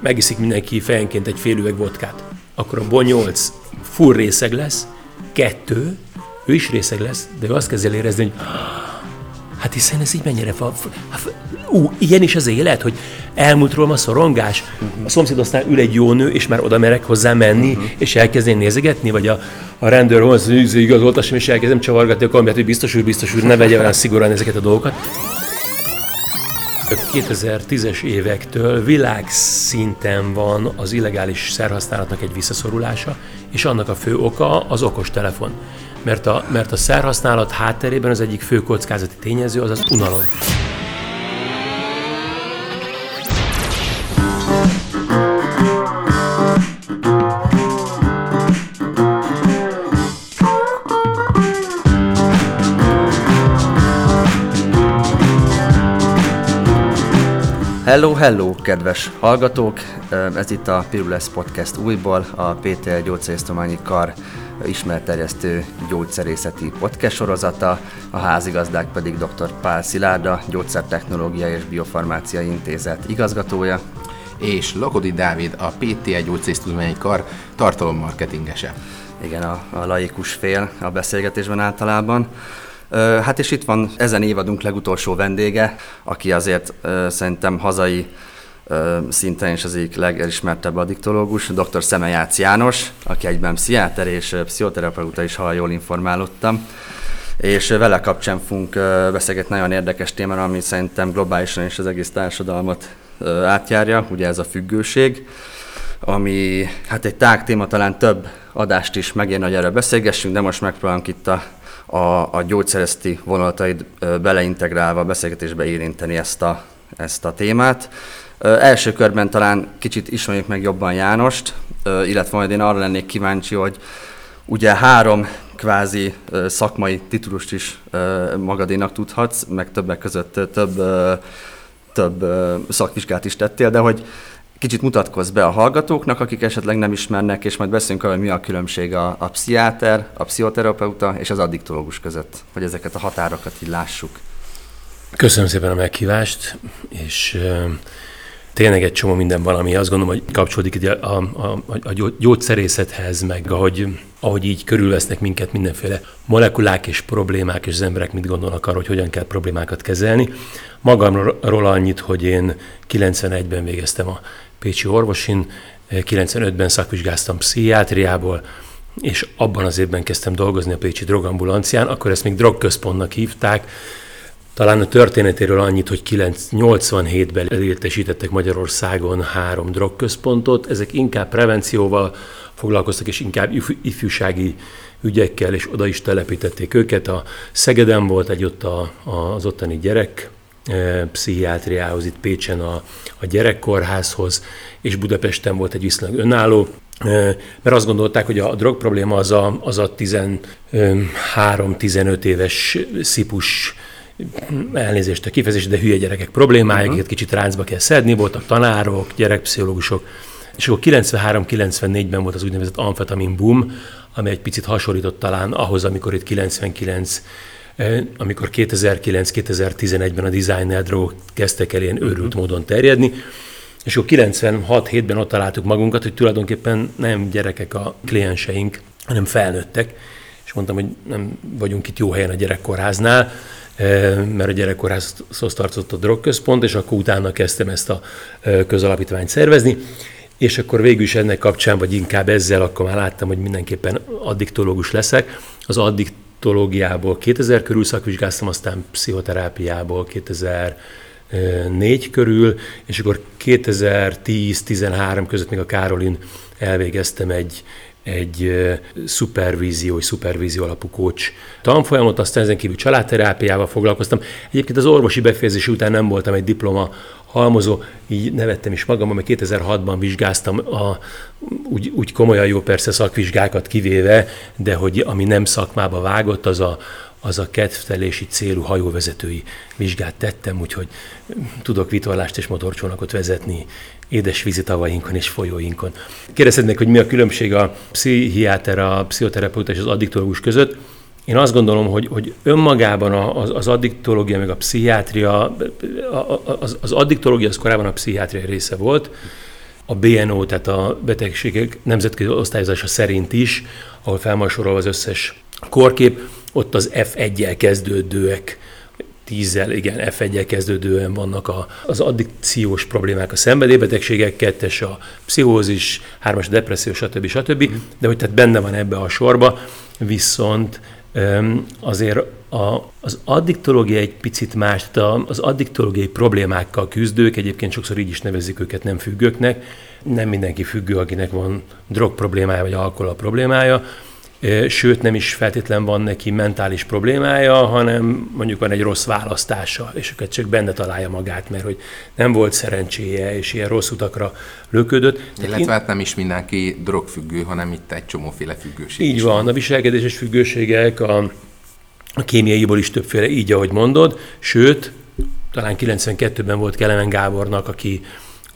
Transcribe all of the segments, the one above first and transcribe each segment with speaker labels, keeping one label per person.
Speaker 1: megiszik mindenki fejenként egy fél üveg vodkát, akkor abból 8 full részeg lesz, kettő, ő is részeg lesz, de ő azt kezd el érezni, hogy hát hiszen ez így mennyire fa, fa, ú, ilyen is az élet, hogy elmúlt rólam a szorongás, a szomszéd aztán ül egy jó nő, és már oda merek hozzá menni, uh-huh. és elkezdeni nézegetni, vagy a, a rendőr hoz, igazoltassam, és elkezdem csavargatni a kamerát, hogy biztos úr, biztos úr, ne vegye olyan szigorúan ezeket a dolgokat. 2010-es évektől világszinten van az illegális szerhasználatnak egy visszaszorulása, és annak a fő oka az okostelefon. Mert a, mert a szerhasználat hátterében az egyik fő kockázati tényező az az unalom.
Speaker 2: Hello, hello, kedves hallgatók! Ez itt a Pirules Podcast újból, a PTL Gyógyszerésztományi Kar ismerterjesztő gyógyszerészeti podcast sorozata, a házigazdák pedig dr. Pál Szilárda, Gyógyszertechnológia és Biofarmáciai Intézet igazgatója.
Speaker 3: És Lakodi Dávid, a PTL Gyógyszerésztományi Kar tartalommarketingese.
Speaker 2: Igen, a, a laikus fél a beszélgetésben általában. Hát és itt van ezen évadunk legutolsó vendége, aki azért szerintem hazai szinten is az egyik legelismertebb addiktológus, dr. Szemejács János, aki egyben pszichiáter és pszichoterapeuta is, ha jól informálódtam. És vele kapcsán fogunk beszélgetni nagyon érdekes témára, ami szerintem globálisan is az egész társadalmat átjárja, ugye ez a függőség, ami hát egy tág téma, talán több adást is megérne, hogy erről beszélgessünk, de most megpróbálunk itt a a, a gyógyszereszti vonalatait beleintegrálva a beszélgetésbe érinteni ezt a, ezt a témát. Első körben talán kicsit ismerjük meg jobban Jánost, illetve majd én arra lennék kíváncsi, hogy ugye három kvázi szakmai titulust is magadénak tudhatsz, meg többek között több, több szakvizsgát is tettél, de hogy kicsit mutatkozz be a hallgatóknak, akik esetleg nem ismernek, és majd beszélünk arról, hogy mi a különbség a, a pszichiáter, a pszichoterapeuta és az addiktológus között, hogy ezeket a határokat így lássuk.
Speaker 1: Köszönöm szépen a meghívást, és tényleg egy csomó minden valami, azt gondolom, hogy kapcsolódik a, a, a, gyógyszerészethez, meg ahogy, ahogy így körülvesznek minket mindenféle molekulák és problémák, és az emberek mit gondolnak arról, hogy hogyan kell problémákat kezelni. Magamról annyit, hogy én 91-ben végeztem a Pécsi orvosin, 95-ben szakvizsgáztam pszichiátriából, és abban az évben kezdtem dolgozni a Pécsi drogambulancián, akkor ezt még drogközpontnak hívták, talán a történetéről annyit, hogy 87-ben létesítettek Magyarországon három drogközpontot, ezek inkább prevencióval foglalkoztak, és inkább ifjúsági ügyekkel, és oda is telepítették őket. A Szegeden volt egy ott a, az ottani gyerek pszichiátriához, itt Pécsen a, a gyerekkórházhoz, és Budapesten volt egy viszonylag önálló, mert azt gondolták, hogy a drog probléma az a, az a 13-15 éves szipus elnézést a kifejezés, de hülye gyerekek problémája, uh-huh. kicsit ráncba kell szedni, voltak tanárok, gyerekpszichológusok, és akkor 93-94-ben volt az úgynevezett amfetamin boom, ami egy picit hasonlított talán ahhoz, amikor itt 99 eh, amikor 2009-2011-ben a designer drogok kezdtek el ilyen őrült uh-huh. módon terjedni, és akkor 96-7-ben ott találtuk magunkat, hogy tulajdonképpen nem gyerekek a klienseink, hanem felnőttek, és mondtam, hogy nem vagyunk itt jó helyen a gyerekkorháznál, mert a gyerekkorházhoz tartozott a drogközpont, és akkor utána kezdtem ezt a közalapítványt szervezni, és akkor végül is ennek kapcsán, vagy inkább ezzel, akkor már láttam, hogy mindenképpen addiktológus leszek. Az addiktológiából 2000 körül szakvizsgáztam, aztán pszichoterápiából 2004 körül, és akkor 2010-13 között még a Károlin elvégeztem egy, egy szupervízió, szupervízió alapú coach tanfolyamot, aztán ezen kívül családterápiával foglalkoztam. Egyébként az orvosi befejezés után nem voltam egy diploma halmozó, így nevettem is magam, mert 2006-ban vizsgáztam, a, úgy, úgy komolyan jó persze szakvizsgákat kivéve, de hogy ami nem szakmába vágott, az a, az a kedvtelési célú hajóvezetői vizsgát tettem, úgyhogy tudok vitorlást és motorcsónakot vezetni édesvízi tavainkon és folyóinkon. Kérdezhetnek, hogy mi a különbség a pszichiáter, a pszichoterapeuta és az addiktológus között. Én azt gondolom, hogy, hogy önmagában az, az addiktológia meg a pszichiátria, az, az addiktológia az korábban a pszichiátria része volt, a BNO, tehát a betegségek nemzetközi osztályozása szerint is, ahol felmarsorol az összes korkép, ott az F1-jel kezdődőek tízzel, igen, F1 kezdődően vannak a, az addikciós problémák, a szenvedélybetegségek, kettes a pszichózis, hármas a depresszió, stb. stb. De hogy tehát benne van ebbe a sorba, viszont azért a, az addiktológia egy picit más, tehát az addiktológiai problémákkal küzdők, egyébként sokszor így is nevezik őket nem függőknek, nem mindenki függő, akinek van drog problémája vagy alkohol problémája, sőt nem is feltétlen van neki mentális problémája, hanem mondjuk van egy rossz választása, és őket csak benne találja magát, mert hogy nem volt szerencséje, és ilyen rossz utakra löködött.
Speaker 3: Illetve én... hát nem is mindenki drogfüggő, hanem itt egy csomóféle függőség
Speaker 1: Így van, van, a viselkedéses függőségek, a, a kémiaiból is többféle, így ahogy mondod, sőt, talán 92-ben volt Kelemen Gábornak, aki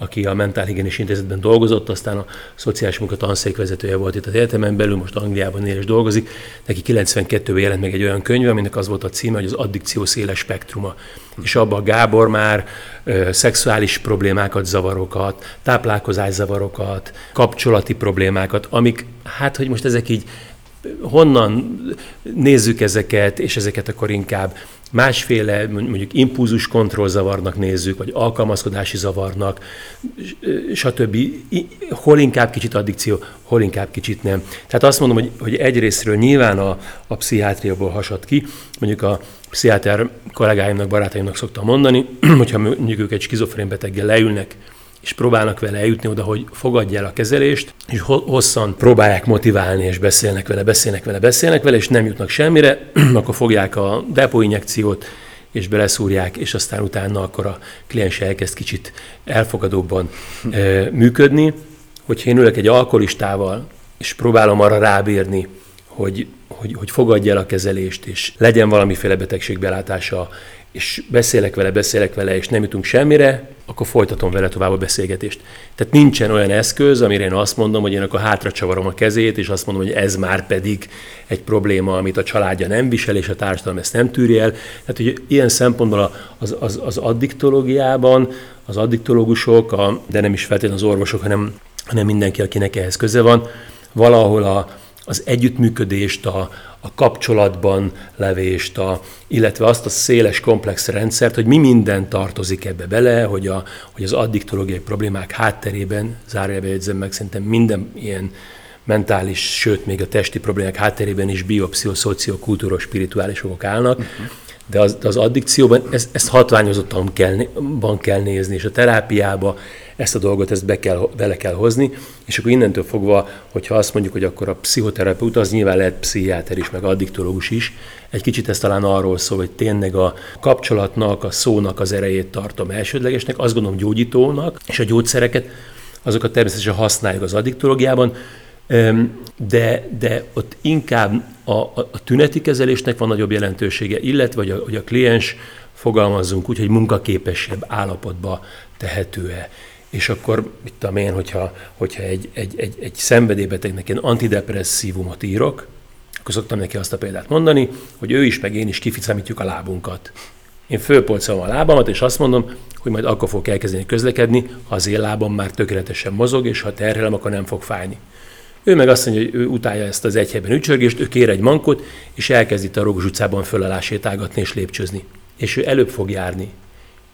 Speaker 1: aki a Mentálhigiénis Intézetben dolgozott, aztán a szociális munka tanszékvezetője volt itt az egyetemen belül, most Angliában él és dolgozik. Neki 92-ben jelent meg egy olyan könyv, aminek az volt a címe, hogy az addikció széles spektruma. És abban Gábor már ö, szexuális problémákat, zavarokat, táplálkozás zavarokat, kapcsolati problémákat, amik, hát hogy most ezek így honnan nézzük ezeket, és ezeket akkor inkább másféle mondjuk impulzus kontrollzavarnak nézzük, vagy alkalmazkodási zavarnak, stb. Hol inkább kicsit addikció, hol inkább kicsit nem. Tehát azt mondom, hogy, hogy egyrésztről nyilván a, a pszichiátriából hasad ki, mondjuk a pszichiáter kollégáimnak, barátaimnak szoktam mondani, hogyha mondjuk ők egy skizofrén beteggel leülnek, és próbálnak vele eljutni oda, hogy fogadja el a kezelést, és hosszan próbálják motiválni, és beszélnek vele, beszélnek vele, beszélnek vele, és nem jutnak semmire, akkor fogják a depóinjekciót, és beleszúrják, és aztán utána akkor a kliens elkezd kicsit elfogadóbban e, működni. Hogyha én ülök egy alkoholistával, és próbálom arra rábírni, hogy, hogy, hogy fogadja el a kezelést, és legyen valamiféle betegségbelátása, és beszélek vele, beszélek vele, és nem jutunk semmire, akkor folytatom vele tovább a beszélgetést. Tehát nincsen olyan eszköz, amire én azt mondom, hogy én akkor hátra csavarom a kezét, és azt mondom, hogy ez már pedig egy probléma, amit a családja nem visel, és a társadalom ezt nem tűri el. Tehát, hogy ilyen szempontból az, az, az addiktológiában az addiktológusok, a, de nem is feltétlenül az orvosok, hanem, hanem mindenki, akinek ehhez köze van, valahol a, az együttműködést, a, a kapcsolatban levést, a, illetve azt a széles komplex rendszert, hogy mi minden tartozik ebbe bele, hogy, a, hogy az addiktológiai problémák hátterében, zárójelbe jegyzem meg, szerintem minden ilyen mentális, sőt még a testi problémák hátterében is biopszichoszocio-kultúros spirituális okok állnak, uh-huh. de az, az addikcióban ezt, ezt hatványozottan kell, kell nézni, és a terápiába ezt a dolgot ezt be kell, bele kell hozni, és akkor innentől fogva, hogyha azt mondjuk, hogy akkor a pszichoterapeuta, az nyilván lehet pszichiáter is, meg addiktológus is, egy kicsit ez talán arról szól, hogy tényleg a kapcsolatnak, a szónak az erejét tartom elsődlegesnek, azt gondolom gyógyítónak, és a gyógyszereket, azokat természetesen használjuk az addiktológiában, de, de ott inkább a, a, a tüneti kezelésnek van nagyobb jelentősége, illetve hogy a, hogy a kliens fogalmazzunk úgy, hogy munkaképesebb állapotba tehető-e és akkor mit tudom én, hogyha, hogyha egy, egy, egy, egy szenvedélybetegnek egy antidepresszívumot írok, akkor szoktam neki azt a példát mondani, hogy ő is, meg én is kificamítjuk a lábunkat. Én fölpolcolom a lábamat, és azt mondom, hogy majd akkor fog elkezdeni közlekedni, ha az én lábam már tökéletesen mozog, és ha terhelem, akkor nem fog fájni. Ő meg azt mondja, hogy ő utálja ezt az egyhelyben ücsörgést, ő kér egy mankot, és elkezd itt a Rogos utcában sétálgatni és lépcsőzni. És ő előbb fog járni.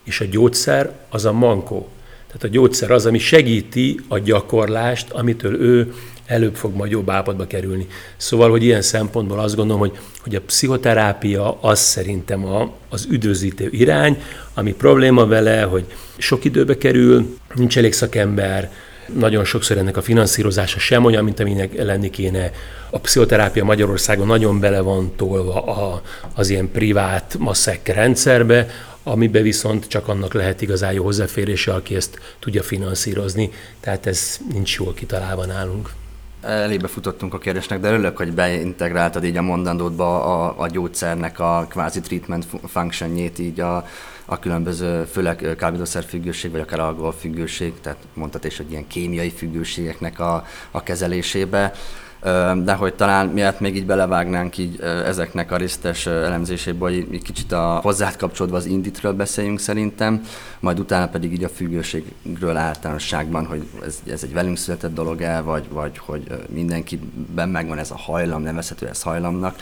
Speaker 1: És a gyógyszer az a mankó. Tehát a gyógyszer az, ami segíti a gyakorlást, amitől ő előbb fog majd jobb állapotba kerülni. Szóval, hogy ilyen szempontból azt gondolom, hogy, hogy a pszichoterápia az szerintem a, az üdvözítő irány, ami probléma vele, hogy sok időbe kerül, nincs elég szakember, nagyon sokszor ennek a finanszírozása sem olyan, mint aminek lenni kéne. A pszichoterápia Magyarországon nagyon bele van tolva a, az ilyen privát masszek rendszerbe, amiben viszont csak annak lehet igazán jó hozzáférése, aki ezt tudja finanszírozni, tehát ez nincs jól kitalálva nálunk.
Speaker 2: Elébe futottunk a kérdésnek, de örülök, hogy beintegráltad így a mondandódba a, a gyógyszernek a kvázi treatment functionjét így a, a különböző, főleg kábítószerfüggőség, vagy akár alkoholfüggőség, tehát mondhat is, hogy ilyen kémiai függőségeknek a, a kezelésébe de hogy talán miatt még így belevágnánk így ezeknek a részletes elemzéséből, hogy egy kicsit a hozzád kapcsolódva az inditről beszéljünk szerintem, majd utána pedig így a függőségről általánosságban, hogy ez, ez egy velünk született dolog-e, vagy, vagy hogy mindenkiben megvan ez a hajlam, nevezhető ez hajlamnak,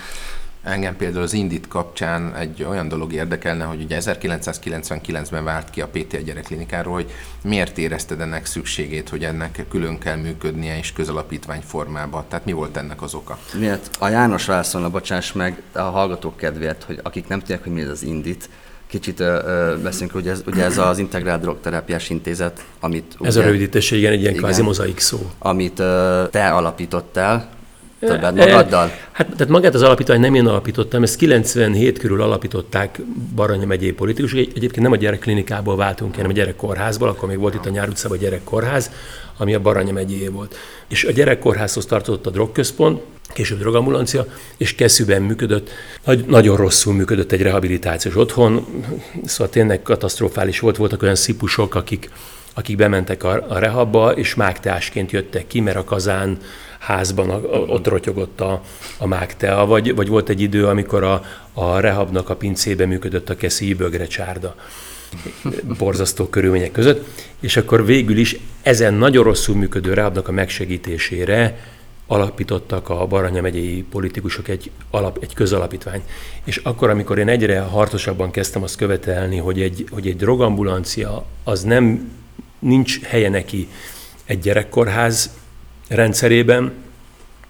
Speaker 3: Engem például az Indit kapcsán egy olyan dolog érdekelne, hogy ugye 1999-ben vált ki a PTA gyerekklinikáról, hogy miért érezted ennek szükségét, hogy ennek külön kell működnie és közalapítvány formában? Tehát mi volt ennek az oka?
Speaker 2: Miért a János válaszolna, bocsáss meg, a hallgatók kedvéért, hogy akik nem tudják, hogy mi ez az Indit, kicsit ö, beszélünk, hogy ez, ugye ez az Integrált Drogterápiás Intézet, amit...
Speaker 1: Ez
Speaker 2: ugye,
Speaker 1: a rövidítése, igen, egy ilyen igen, kvázi mozaik szó.
Speaker 2: Amit ö, te alapítottál, Többet magaddal?
Speaker 1: Hát tehát magát az alapítványt nem én alapítottam, ezt 97 körül alapították Baranya megyei politikusok. Egyébként nem a gyerekklinikából váltunk hanem a gyerekkórházból, akkor még volt itt a Nyár utcában a gyerekkórház, ami a Baranya megyéjé volt. És a gyerekkórházhoz tartozott a drogközpont, később drogambulancia, és Keszűben működött, nagy, nagyon rosszul működött egy rehabilitációs otthon, szóval tényleg katasztrofális volt, voltak olyan szipusok, akik, akik bementek a, a rehabba, és mágtásként jöttek ki, mert a kazán házban ott rotyogott a, a mágtea, vagy, vagy volt egy idő, amikor a, a rehabnak a pincébe működött a keszi bögre csárda. Borzasztó körülmények között, és akkor végül is ezen nagyon rosszul működő rehabnak a megsegítésére alapítottak a Baranya megyei politikusok egy, alap, egy közalapítványt. És akkor, amikor én egyre harcosabban kezdtem azt követelni, hogy egy, hogy egy drogambulancia az nem, nincs helye neki egy gyerekkorház rendszerében,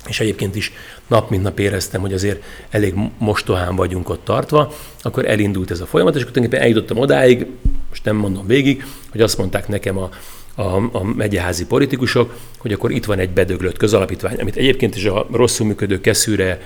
Speaker 1: és egyébként is nap mint nap éreztem, hogy azért elég mostohán vagyunk ott tartva, akkor elindult ez a folyamat, és akkor tulajdonképpen eljutottam odáig, most nem mondom végig, hogy azt mondták nekem a, a, a megyeházi politikusok, hogy akkor itt van egy bedöglött közalapítvány, amit egyébként is a rosszul működő keszűre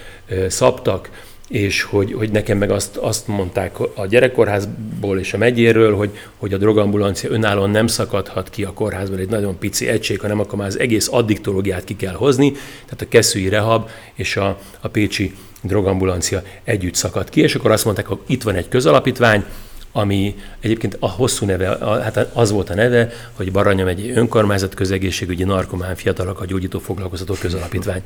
Speaker 1: szabtak, és hogy, hogy nekem meg azt, azt mondták a gyerekkorházból és a megyéről, hogy, hogy a drogambulancia önállóan nem szakadhat ki a kórházból egy nagyon pici egység, hanem akkor már az egész addiktológiát ki kell hozni, tehát a keszűi rehab és a, a pécsi drogambulancia együtt szakad ki, és akkor azt mondták, hogy itt van egy közalapítvány, ami egyébként a hosszú neve, a, hát az volt a neve, hogy Baranya megyei önkormányzat közegészségügyi narkomán fiatalokat gyógyító foglalkoztató közalapítvány.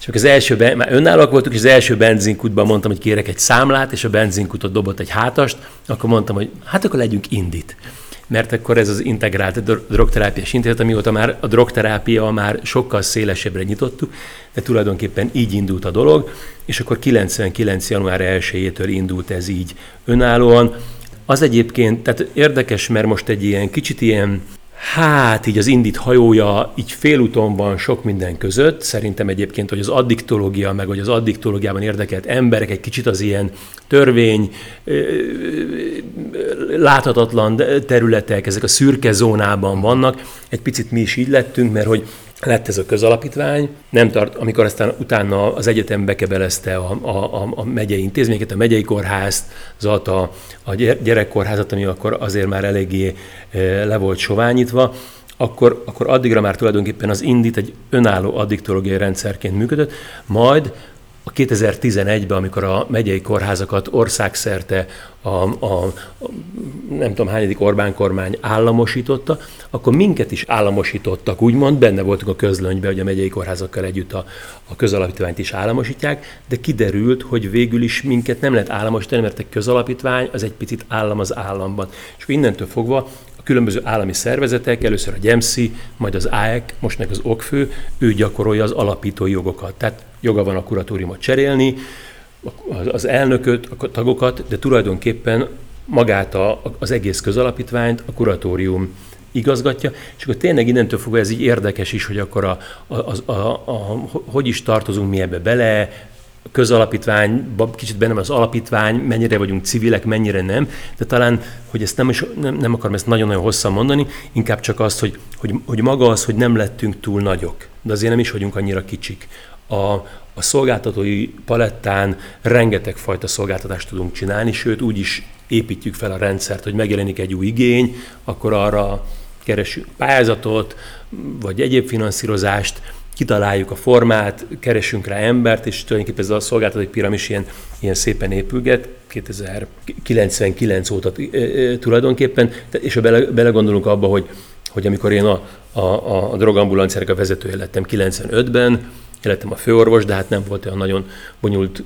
Speaker 1: És akkor az első, már önállóak voltunk, és az első benzinkutban mondtam, hogy kérek egy számlát, és a benzinkutot dobott egy hátast, akkor mondtam, hogy hát akkor legyünk indit. Mert akkor ez az integrált drogterápiás intézet, amióta már a drogterápia már sokkal szélesebbre nyitottuk, de tulajdonképpen így indult a dolog, és akkor 99. január 1-től indult ez így önállóan. Az egyébként, tehát érdekes, mert most egy ilyen kicsit ilyen Hát így az Indit hajója így félúton van sok minden között. Szerintem egyébként, hogy az addiktológia, meg hogy az addiktológiában érdekelt emberek egy kicsit az ilyen törvény, láthatatlan területek, ezek a szürke zónában vannak. Egy picit mi is így lettünk, mert hogy lett ez a közalapítvány, nem tart, amikor aztán utána az egyetem bekebelezte a, a, a, a megyei intézményeket, a megyei kórházt, az a, a gyerekkórházat, ami akkor azért már eléggé e, le volt soványítva, akkor, akkor addigra már tulajdonképpen az Indit egy önálló addiktológiai rendszerként működött, majd a 2011-ben, amikor a megyei kórházakat országszerte a, a, a nem tudom hányadik Orbán kormány államosította, akkor minket is államosítottak, úgymond, benne voltunk a közlönyben, hogy a megyei kórházakkal együtt a, a közalapítványt is államosítják, de kiderült, hogy végül is minket nem lehet államosítani, mert egy közalapítvány az egy picit állam az államban. És innentől fogva különböző állami szervezetek, először a GEMSZI, majd az AEK, most meg az OKFÖ, ő gyakorolja az alapítói jogokat. Tehát joga van a kuratóriumot cserélni, az elnököt, a tagokat, de tulajdonképpen magát a, az egész közalapítványt a kuratórium igazgatja, és akkor tényleg innentől fogva ez így érdekes is, hogy akkor a, a, a, a, a, hogy is tartozunk mi ebbe bele, közalapítvány, kicsit bennem az alapítvány, mennyire vagyunk civilek, mennyire nem, de talán, hogy ezt nem, is, nem, nem akarom ezt nagyon-nagyon hosszan mondani, inkább csak azt, hogy, hogy, hogy maga az, hogy nem lettünk túl nagyok, de azért nem is vagyunk annyira kicsik. A, a szolgáltatói palettán rengeteg fajta szolgáltatást tudunk csinálni, sőt úgy is építjük fel a rendszert, hogy megjelenik egy új igény, akkor arra keresünk pályázatot, vagy egyéb finanszírozást, kitaláljuk a formát, keresünk rá embert, és tulajdonképpen ez a szolgáltatói piramis ilyen, ilyen szépen épülget, 2099 óta tulajdonképpen, és ha bele, belegondolunk abba, hogy, hogy amikor én a, a, a drogambulanciának a vezetője lettem 95-ben, lettem a főorvos, de hát nem volt olyan nagyon bonyolult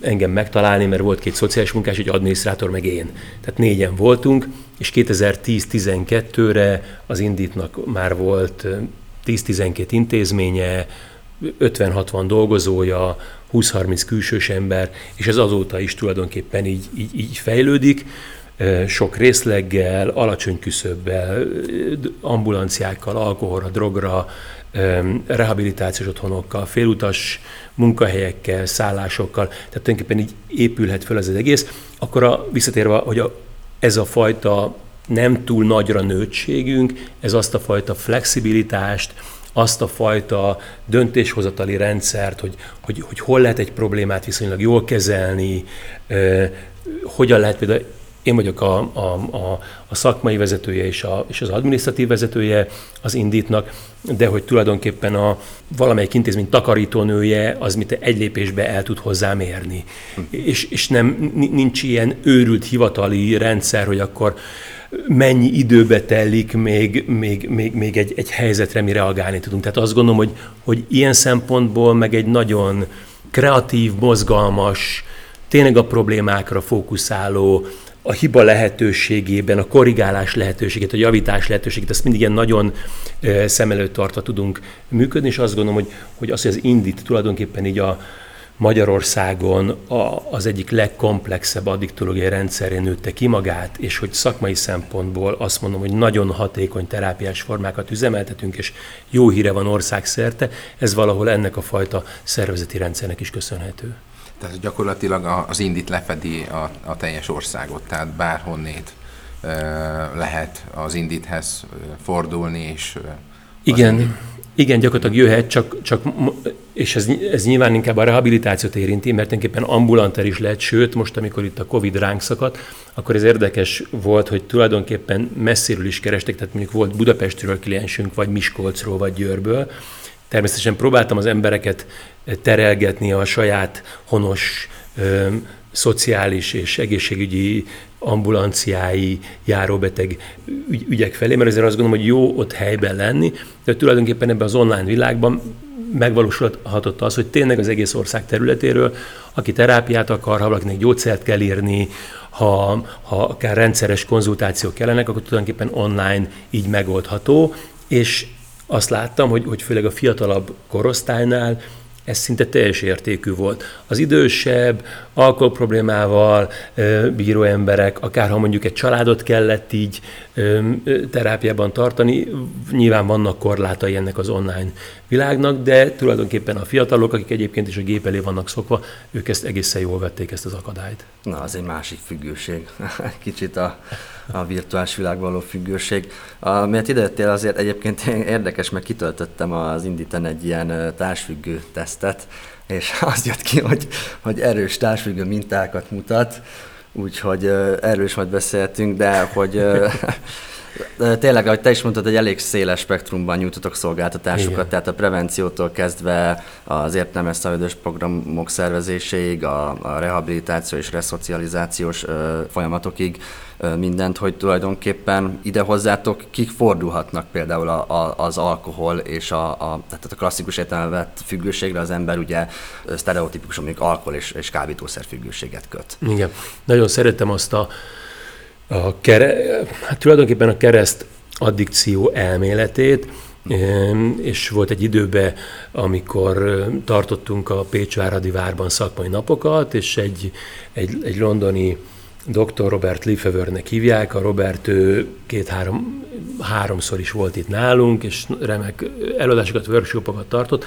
Speaker 1: engem megtalálni, mert volt két szociális munkás, egy adminisztrátor, meg én. Tehát négyen voltunk, és 2010-12-re az Inditnak már volt 10-12 intézménye, 50-60 dolgozója, 20-30 külsős ember, és ez azóta is tulajdonképpen így, így, így fejlődik, sok részleggel, alacsony küszöbbel, ambulanciákkal, alkoholra, drogra, rehabilitációs otthonokkal, félutas munkahelyekkel, szállásokkal, tehát tulajdonképpen így épülhet fel ez az egész, akkor a, visszatérve, hogy a, ez a fajta nem túl nagyra nőttségünk, ez azt a fajta flexibilitást, azt a fajta döntéshozatali rendszert, hogy, hogy, hogy hol lehet egy problémát viszonylag jól kezelni, eh, hogyan lehet például én vagyok a, a, a, a szakmai vezetője és, a, és az adminisztratív vezetője az Indítnak, de hogy tulajdonképpen a valamelyik intézmény takarítónője az mit egy lépésbe el tud hozzám érni. Hm. És, és nem, nincs ilyen őrült hivatali rendszer, hogy akkor mennyi időbe telik még, még, még, még egy, egy helyzetre mi reagálni tudunk. Tehát azt gondolom, hogy, hogy ilyen szempontból meg egy nagyon kreatív, mozgalmas, tényleg a problémákra fókuszáló, a hiba lehetőségében, a korrigálás lehetőségét, a javítás lehetőségét, ezt mindig ilyen nagyon szem előtt tartva tudunk működni, és azt gondolom, hogy, hogy az, hogy az Indit tulajdonképpen így a Magyarországon a, az egyik legkomplexebb addiktológiai rendszerén nőtte ki magát, és hogy szakmai szempontból azt mondom, hogy nagyon hatékony terápiás formákat üzemeltetünk, és jó híre van országszerte, ez valahol ennek a fajta szervezeti rendszernek is köszönhető.
Speaker 3: Tehát gyakorlatilag az Indit lefedi a, a teljes országot, tehát bárhonnét lehet az Indithez fordulni, és
Speaker 1: igen, indit... igen, gyakorlatilag jöhet, csak, csak és ez, ez nyilván inkább a rehabilitációt érinti, mert tulajdonképpen ambulanter is lehet, sőt, most, amikor itt a Covid ránk szakadt, akkor ez érdekes volt, hogy tulajdonképpen messziről is kerestek, tehát mondjuk volt Budapestről kliensünk, vagy Miskolcról, vagy Győrből, Természetesen próbáltam az embereket terelgetni a saját honos ö, szociális és egészségügyi ambulanciái, járóbeteg ügy, ügyek felé, mert ezért azt gondolom, hogy jó ott helyben lenni, de tulajdonképpen ebben az online világban megvalósulhatott az, hogy tényleg az egész ország területéről, aki terápiát akar, ha valakinek gyógyszert kell írni, ha, ha akár rendszeres konzultációk kellenek, akkor tulajdonképpen online így megoldható, és azt láttam, hogy, hogy főleg a fiatalabb korosztálynál ez szinte teljes értékű volt. Az idősebb, alkoholproblémával bíró emberek, akár ha mondjuk egy családot kellett így terápiában tartani, nyilván vannak korlátai ennek az online világnak, de tulajdonképpen a fiatalok, akik egyébként is a gép elé vannak szokva, ők ezt egészen jól vették ezt az akadályt.
Speaker 2: Na, az egy másik függőség. Kicsit a, a virtuális világban való függőség. A, miért idejöttél azért egyébként érdekes, mert kitöltöttem az Inditen egy ilyen társfüggő tesztet, és az jött ki, hogy, hogy erős társfüggő mintákat mutat, úgyhogy erről is majd beszéltünk, de hogy Tényleg, ahogy te is mondtad, egy elég széles spektrumban nyújtotok szolgáltatásokat, Igen. tehát a prevenciótól kezdve az értelmes programok szervezéséig, a, a rehabilitáció és reszocializációs ö, folyamatokig ö, mindent, hogy tulajdonképpen ide hozzátok kik fordulhatnak például a, a, az alkohol és a, a, tehát a klasszikus értelemben vett függőségre az ember ugye sztereotipikus, mondjuk alkohol és, és kábítószer függőséget köt.
Speaker 1: Igen, nagyon szeretem azt a a kere, hát tulajdonképpen a kereszt addikció elméletét, és volt egy időben, amikor tartottunk a Pécsváradi várban szakmai napokat, és egy, egy, egy londoni dr. Robert Lefevernek hívják, a Robert két-három, háromszor is volt itt nálunk, és remek előadásokat, workshopokat tartott,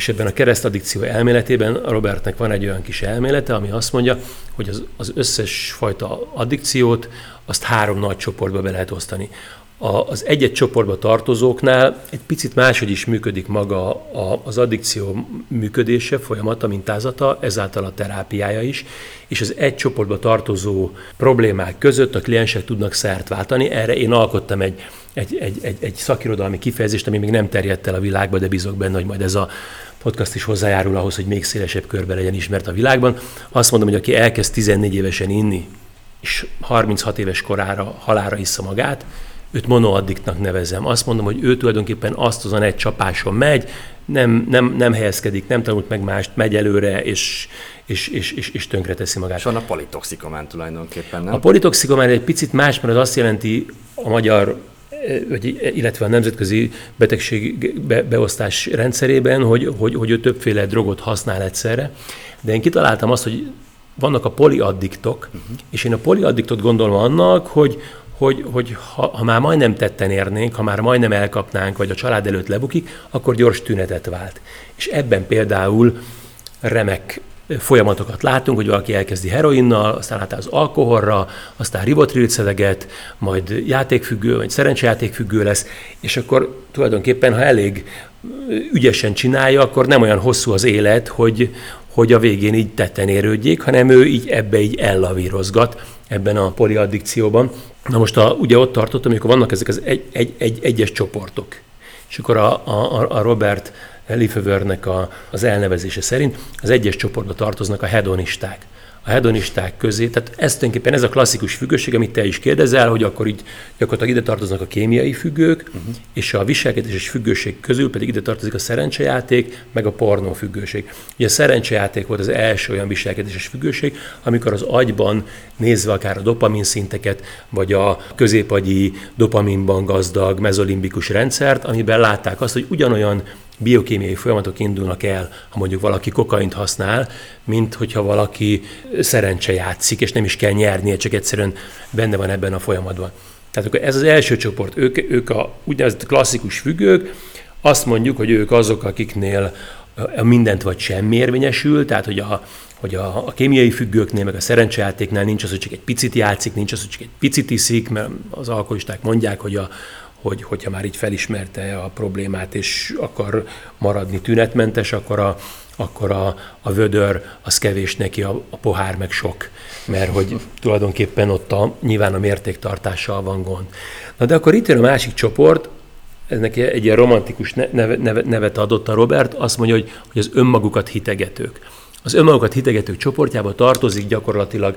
Speaker 1: és ebben a keresztadikció elméletében Robertnek van egy olyan kis elmélete, ami azt mondja, hogy az, az összes fajta addikciót azt három nagy csoportba be lehet osztani. A, az egy-egy csoportba tartozóknál egy picit máshogy is működik maga a, az addikció működése, folyamata, mintázata, ezáltal a terápiája is, és az egy csoportba tartozó problémák között a kliensek tudnak szert váltani. Erre én alkottam egy, egy, egy, egy, egy szakirodalmi kifejezést, ami még nem terjedt el a világba, de bízok benne, hogy majd ez a podcast is hozzájárul ahhoz, hogy még szélesebb körbe legyen ismert a világban. Azt mondom, hogy aki elkezd 14 évesen inni, és 36 éves korára halára issza magát, őt monoaddiktnak nevezem. Azt mondom, hogy ő tulajdonképpen azt azon egy csapáson megy, nem, nem, nem helyezkedik, nem tanult meg mást, megy előre, és, és, és, és, és tönkre teszi magát. És
Speaker 2: van a politoxikomán tulajdonképpen, nem?
Speaker 1: A politoxikomán egy picit más, mert az azt jelenti a magyar illetve a nemzetközi betegség beosztás rendszerében, hogy, hogy, hogy ő többféle drogot használ egyszerre. De én kitaláltam azt, hogy vannak a poliaddiktok, uh-huh. és én a poliaddiktot gondolom annak, hogy, hogy, hogy ha, ha már majdnem tetten érnénk, ha már majdnem elkapnánk, vagy a család előtt lebukik, akkor gyors tünetet vált. És ebben például remek folyamatokat látunk, hogy valaki elkezdi heroinnal, aztán át az alkoholra, aztán rivotrilt szedeget, majd játékfüggő, vagy szerencsejátékfüggő lesz, és akkor tulajdonképpen, ha elég ügyesen csinálja, akkor nem olyan hosszú az élet, hogy, hogy a végén így tetten érődjék, hanem ő így ebbe így ellavírozgat ebben a poliaddikcióban. Na most a, ugye ott tartottam, amikor vannak ezek az egy, egy, egy, egyes csoportok. És akkor a, a, a Robert Lefevernek a, az elnevezése szerint az egyes csoportba tartoznak a hedonisták a hedonisták közé. Tehát ez tulajdonképpen ez a klasszikus függőség, amit te is kérdezel, hogy akkor így gyakorlatilag ide tartoznak a kémiai függők, uh-huh. és a viselkedéses függőség közül pedig ide tartozik a szerencsejáték, meg a pornó függőség. Ugye a szerencsejáték volt az első olyan viselkedéses függőség, amikor az agyban nézve akár a dopamin szinteket, vagy a középagyi dopaminban gazdag mezolimbikus rendszert, amiben látták azt, hogy ugyanolyan biokémiai folyamatok indulnak el, ha mondjuk valaki kokaint használ, mint hogyha valaki szerencse játszik, és nem is kell nyernie, csak egyszerűen benne van ebben a folyamatban. Tehát akkor ez az első csoport, ők, ők a úgynevezett klasszikus függők, azt mondjuk, hogy ők azok, akiknél a mindent vagy semmi érvényesül, tehát hogy a, hogy a, a kémiai függőknél, meg a szerencsejátéknál nincs az, hogy csak egy picit játszik, nincs az, hogy csak egy picit iszik, mert az alkoholisták mondják, hogy a, hogy hogyha már így felismerte a problémát, és akar maradni tünetmentes, akkor a, akkor a, a vödör az kevés neki, a, a pohár meg sok, mert hogy tulajdonképpen ott a, nyilván a mértéktartással van gond. Na de akkor itt jön a másik csoport, ennek egy ilyen romantikus neve, neve, nevet adott a Robert, azt mondja, hogy, hogy az önmagukat hitegetők. Az önmagukat hitegetők csoportjába tartozik gyakorlatilag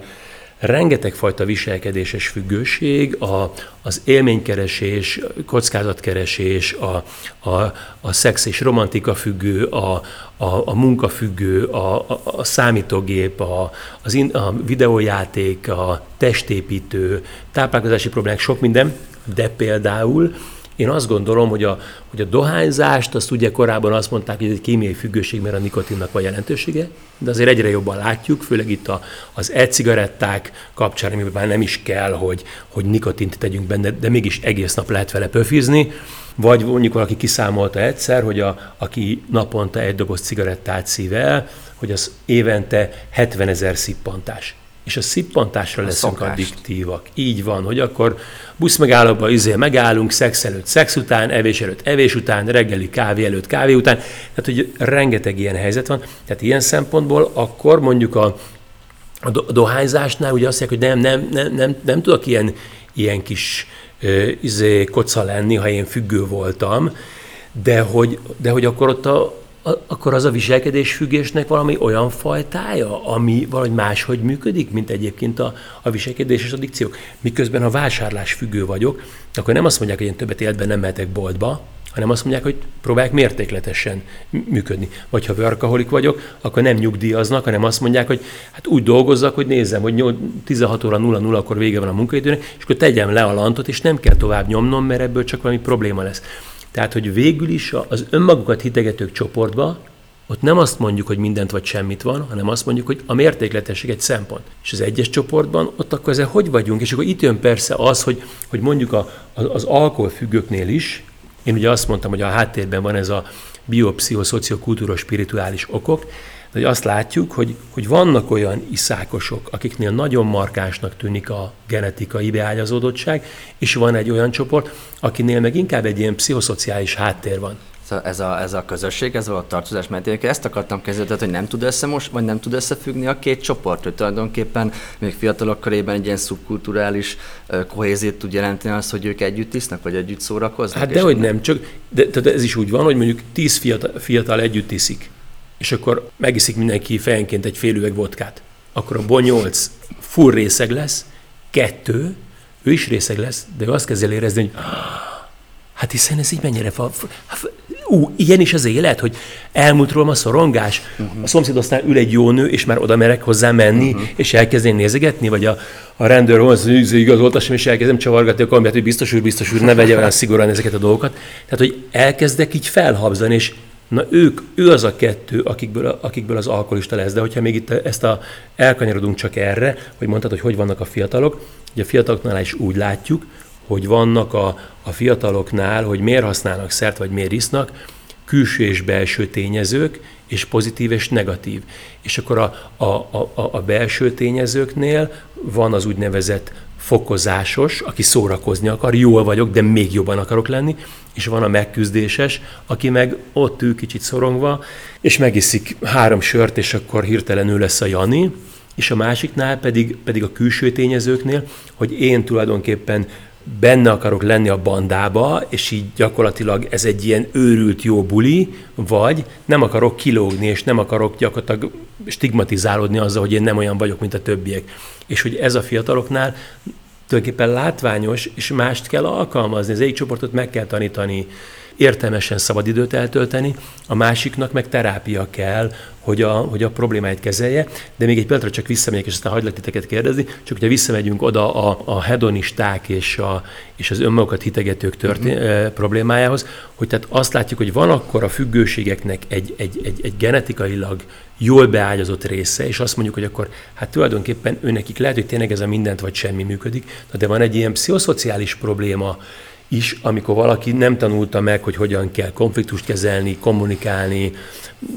Speaker 1: rengeteg fajta viselkedéses függőség, a, az élménykeresés, kockázatkeresés, a, a, a szex és romantika függő, a, a, a munkafüggő, a, a, a számítógép, a, az in, a videójáték, a testépítő, táplálkozási problémák, sok minden, de például én azt gondolom, hogy a, hogy a dohányzást, azt ugye korábban azt mondták, hogy ez egy kémiai függőség, mert a nikotinnak van jelentősége, de azért egyre jobban látjuk, főleg itt a, az e-cigaretták kapcsán, amiben már nem is kell, hogy, hogy nikotint tegyünk benne, de mégis egész nap lehet vele pöfizni, vagy mondjuk valaki kiszámolta egyszer, hogy a, aki naponta egy doboz cigarettát szív el, hogy az évente 70 ezer szippantás és a szippantásra a leszünk szokást. addiktívak. Így van, hogy akkor busz megállóba izé megállunk, szex előtt, szex után, evés előtt, evés után, reggeli kávé előtt, kávé után. Tehát, hogy rengeteg ilyen helyzet van. Tehát ilyen szempontból akkor mondjuk a, a dohányzásnál ugye azt mondják, hogy nem, nem, nem, nem, nem tudok ilyen, ilyen kis uh, izé, koca lenni, ha én függő voltam, de hogy, de hogy akkor ott a, akkor az a viselkedés függésnek valami olyan fajtája, ami valahogy máshogy működik, mint egyébként a, a viselkedés és addikciók. Miközben ha vásárlás függő vagyok, akkor nem azt mondják, hogy én többet életben nem mehetek boltba, hanem azt mondják, hogy próbálják mértékletesen működni. Vagy ha workaholic vagyok, akkor nem nyugdíjaznak, hanem azt mondják, hogy hát úgy dolgozzak, hogy nézzem, hogy 16 óra 00 akkor vége van a munkaidőnek, és akkor tegyem le a lantot, és nem kell tovább nyomnom, mert ebből csak valami probléma lesz. Tehát, hogy végül is az önmagukat hitegetők csoportba, ott nem azt mondjuk, hogy mindent vagy semmit van, hanem azt mondjuk, hogy a mértékletesség egy szempont. És az egyes csoportban ott akkor ezzel hogy vagyunk? És akkor itt jön persze az, hogy, hogy mondjuk a, az alkoholfüggőknél is, én ugye azt mondtam, hogy a háttérben van ez a biopszichoszociokultúros-spirituális okok, de hogy azt látjuk, hogy, hogy vannak olyan iszákosok, akiknél nagyon markánsnak tűnik a genetikai beágyazódottság, és van egy olyan csoport, akinél meg inkább egy ilyen pszichoszociális háttér van.
Speaker 2: a, ez, a, ez a közösség, ez a tartozás, mert én ezt akartam kezdeni, tehát, hogy nem tud összemos, vagy nem tud összefüggni a két csoport, hogy tulajdonképpen még fiatalok körében egy ilyen szubkulturális kohéziót tud jelenteni az, hogy ők együtt isznak, vagy együtt szórakoznak.
Speaker 1: Hát dehogy nem, csak de, de ez is úgy van, hogy mondjuk tíz fiatal, fiatal együtt iszik, és akkor megiszik mindenki fejenként egy fél üveg vodkát. Akkor a nyolc full részeg lesz, kettő, ő is részeg lesz, de ő azt kezd el érezni, hogy hát hiszen ez így mennyire fa, fa, ú, ilyen is az élet, hogy elmúlt rólam a szorongás, uh-huh. a szomszédosznál ül egy jó nő, és már oda merek hozzá menni, uh-huh. és elkezdeni nézegetni, vagy a, a rendőr az igazoltassam, és elkezdem csavargatni a kamerát, hogy biztos úr, biztos úr, ne vegye olyan szigorúan ezeket a dolgokat. Tehát, hogy elkezdek így felhabzani, és Na ők, ő az a kettő, akikből, akikből az alkoholista lesz. De hogyha még itt ezt a, elkanyarodunk csak erre, hogy mondtad, hogy hogy vannak a fiatalok, ugye a fiataloknál is úgy látjuk, hogy vannak a, a fiataloknál, hogy miért használnak szert, vagy miért isznak, külső és belső tényezők, és pozitív és negatív. És akkor a, a, a, a belső tényezőknél van az úgynevezett fokozásos, aki szórakozni akar, jól vagyok, de még jobban akarok lenni, és van a megküzdéses, aki meg ott ül kicsit szorongva, és megiszik három sört, és akkor hirtelen ő lesz a Jani, és a másiknál pedig, pedig a külső tényezőknél, hogy én tulajdonképpen benne akarok lenni a bandába, és így gyakorlatilag ez egy ilyen őrült jó buli, vagy nem akarok kilógni, és nem akarok gyakorlatilag stigmatizálódni azzal, hogy én nem olyan vagyok, mint a többiek. És hogy ez a fiataloknál tulajdonképpen látványos, és mást kell alkalmazni. Az egyik csoportot meg kell tanítani, értelmesen szabadidőt eltölteni, a másiknak meg terápia kell, hogy a, hogy a problémáit kezelje. De még egy pillanatra csak visszamegyek, és aztán hagylak titeket kérdezni, csak hogyha visszamegyünk oda a, a hedonisták és, a, és az önmagukat hitegetők történ- uh-huh. problémájához, hogy tehát azt látjuk, hogy van akkor a függőségeknek egy, egy, egy, egy genetikailag jól beágyazott része, és azt mondjuk, hogy akkor hát tulajdonképpen őnekik lehet, hogy tényleg ez a mindent vagy semmi működik, de van egy ilyen pszichoszociális probléma, is, amikor valaki nem tanulta meg, hogy hogyan kell konfliktust kezelni, kommunikálni,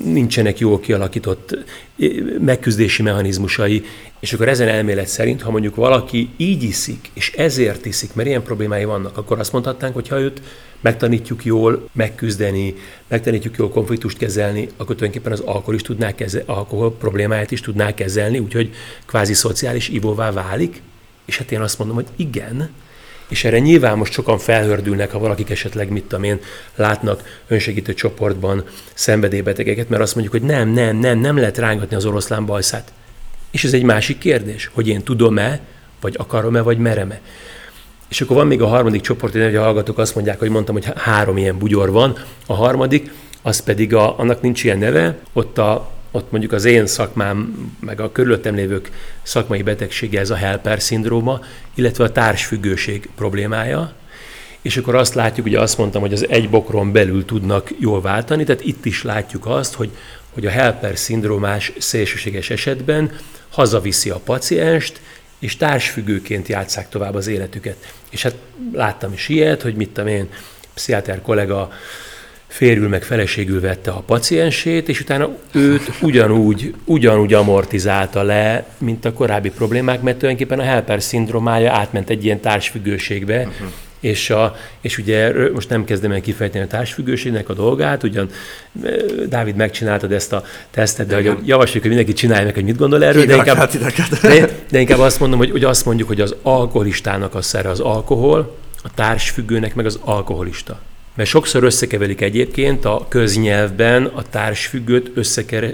Speaker 1: nincsenek jól kialakított eh, megküzdési mechanizmusai, és akkor ezen elmélet szerint, ha mondjuk valaki így iszik, és ezért iszik, mert ilyen problémái vannak, akkor azt mondhatnánk, hogy ha őt megtanítjuk jól megküzdeni, megtanítjuk jól konfliktust kezelni, akkor tulajdonképpen az alkohol is tudná kezelni, alkohol problémáját is tudná kezelni, úgyhogy kvázi szociális ivóvá válik. És hát én azt mondom, hogy igen, és erre nyilván most sokan felhördülnek, ha valakik esetleg, mit tudom én, látnak önsegítő csoportban szenvedélybetegeket, mert azt mondjuk, hogy nem, nem, nem, nem lehet rángatni az oroszlán bajszát. És ez egy másik kérdés, hogy én tudom-e, vagy akarom-e, vagy merem-e. És akkor van még a harmadik csoport, hogy a hallgatók azt mondják, hogy mondtam, hogy három ilyen bugyor van. A harmadik, az pedig a, annak nincs ilyen neve, ott a ott mondjuk az én szakmám, meg a körülöttem lévők szakmai betegsége ez a helper szindróma, illetve a társfüggőség problémája, és akkor azt látjuk, ugye azt mondtam, hogy az egy bokron belül tudnak jól váltani, tehát itt is látjuk azt, hogy, hogy a helper szindrómás szélsőséges esetben hazaviszi a pacienst, és társfüggőként játszák tovább az életüket. És hát láttam is ilyet, hogy mit tudom én, pszichiáter kollega férül meg feleségül vette a paciensét, és utána őt ugyanúgy, ugyanúgy amortizálta le, mint a korábbi problémák, mert tulajdonképpen a helper szindromája átment egy ilyen társfüggőségbe, uh-huh. És, a, és ugye most nem kezdem el kifejteni a társfüggőségnek a dolgát, ugyan Dávid megcsináltad ezt a tesztet, de hogy javasoljuk, hogy mindenki csinálja meg, hogy mit gondol erről, de inkább, de, de inkább azt mondom, hogy, hogy azt mondjuk, hogy az alkoholistának a szere az alkohol, a társfüggőnek meg az alkoholista. Mert sokszor összekeverik egyébként a köznyelvben a társfüggőt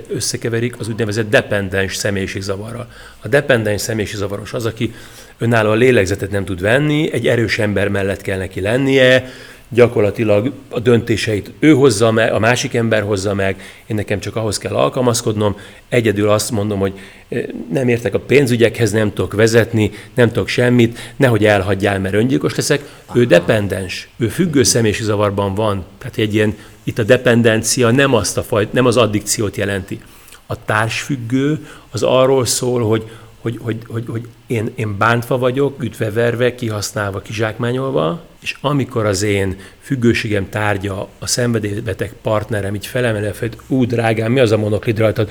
Speaker 1: összekeverik az úgynevezett dependens személyiségzavarral. A dependens személyiségzavaros az, aki önálló a lélegzetet nem tud venni, egy erős ember mellett kell neki lennie, gyakorlatilag a döntéseit ő hozza meg, a másik ember hozza meg, én nekem csak ahhoz kell alkalmazkodnom, egyedül azt mondom, hogy eh, nem értek a pénzügyekhez, nem tudok vezetni, nem tudok semmit, nehogy elhagyjál, mert öngyilkos leszek. Aha. Ő dependens, ő függő személyiségi zavarban van, tehát egy ilyen, itt a dependencia nem, azt a fajt, nem az addikciót jelenti. A társfüggő az arról szól, hogy hogy, hogy, hogy, hogy én, én bántva vagyok, ütveverve, kihasználva, kizsákmányolva, és amikor az én függőségem tárgya a szenvedélybeteg partnerem így felemel a fejt, ú, drágám, mi az a monoklid rajtad?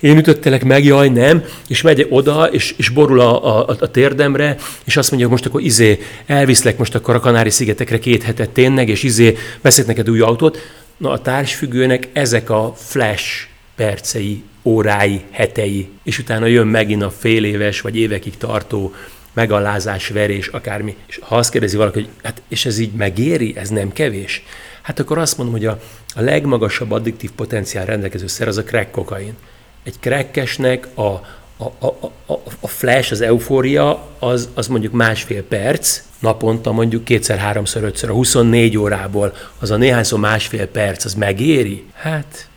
Speaker 1: Én ütöttelek meg, jaj, nem, és megy oda, és, és borul a, a, a térdemre, és azt mondja, hogy most akkor izé, elviszlek most akkor a Kanári-szigetekre két hetet tényleg, és izé, veszek neked új autót. Na a társfüggőnek ezek a flash percei, órái, hetei, és utána jön megint a fél éves vagy évekig tartó megalázás, verés, akármi. És ha azt kérdezi valaki, hogy hát és ez így megéri, ez nem kevés, hát akkor azt mondom, hogy a, a legmagasabb addiktív potenciál rendelkező szer az a crack kokain. Egy crackesnek a, a, a, a, a flash, az eufória, az, az mondjuk másfél perc, naponta mondjuk kétszer, háromszor, ötször, a 24 órából, az a néhányszor másfél perc, az megéri? Hát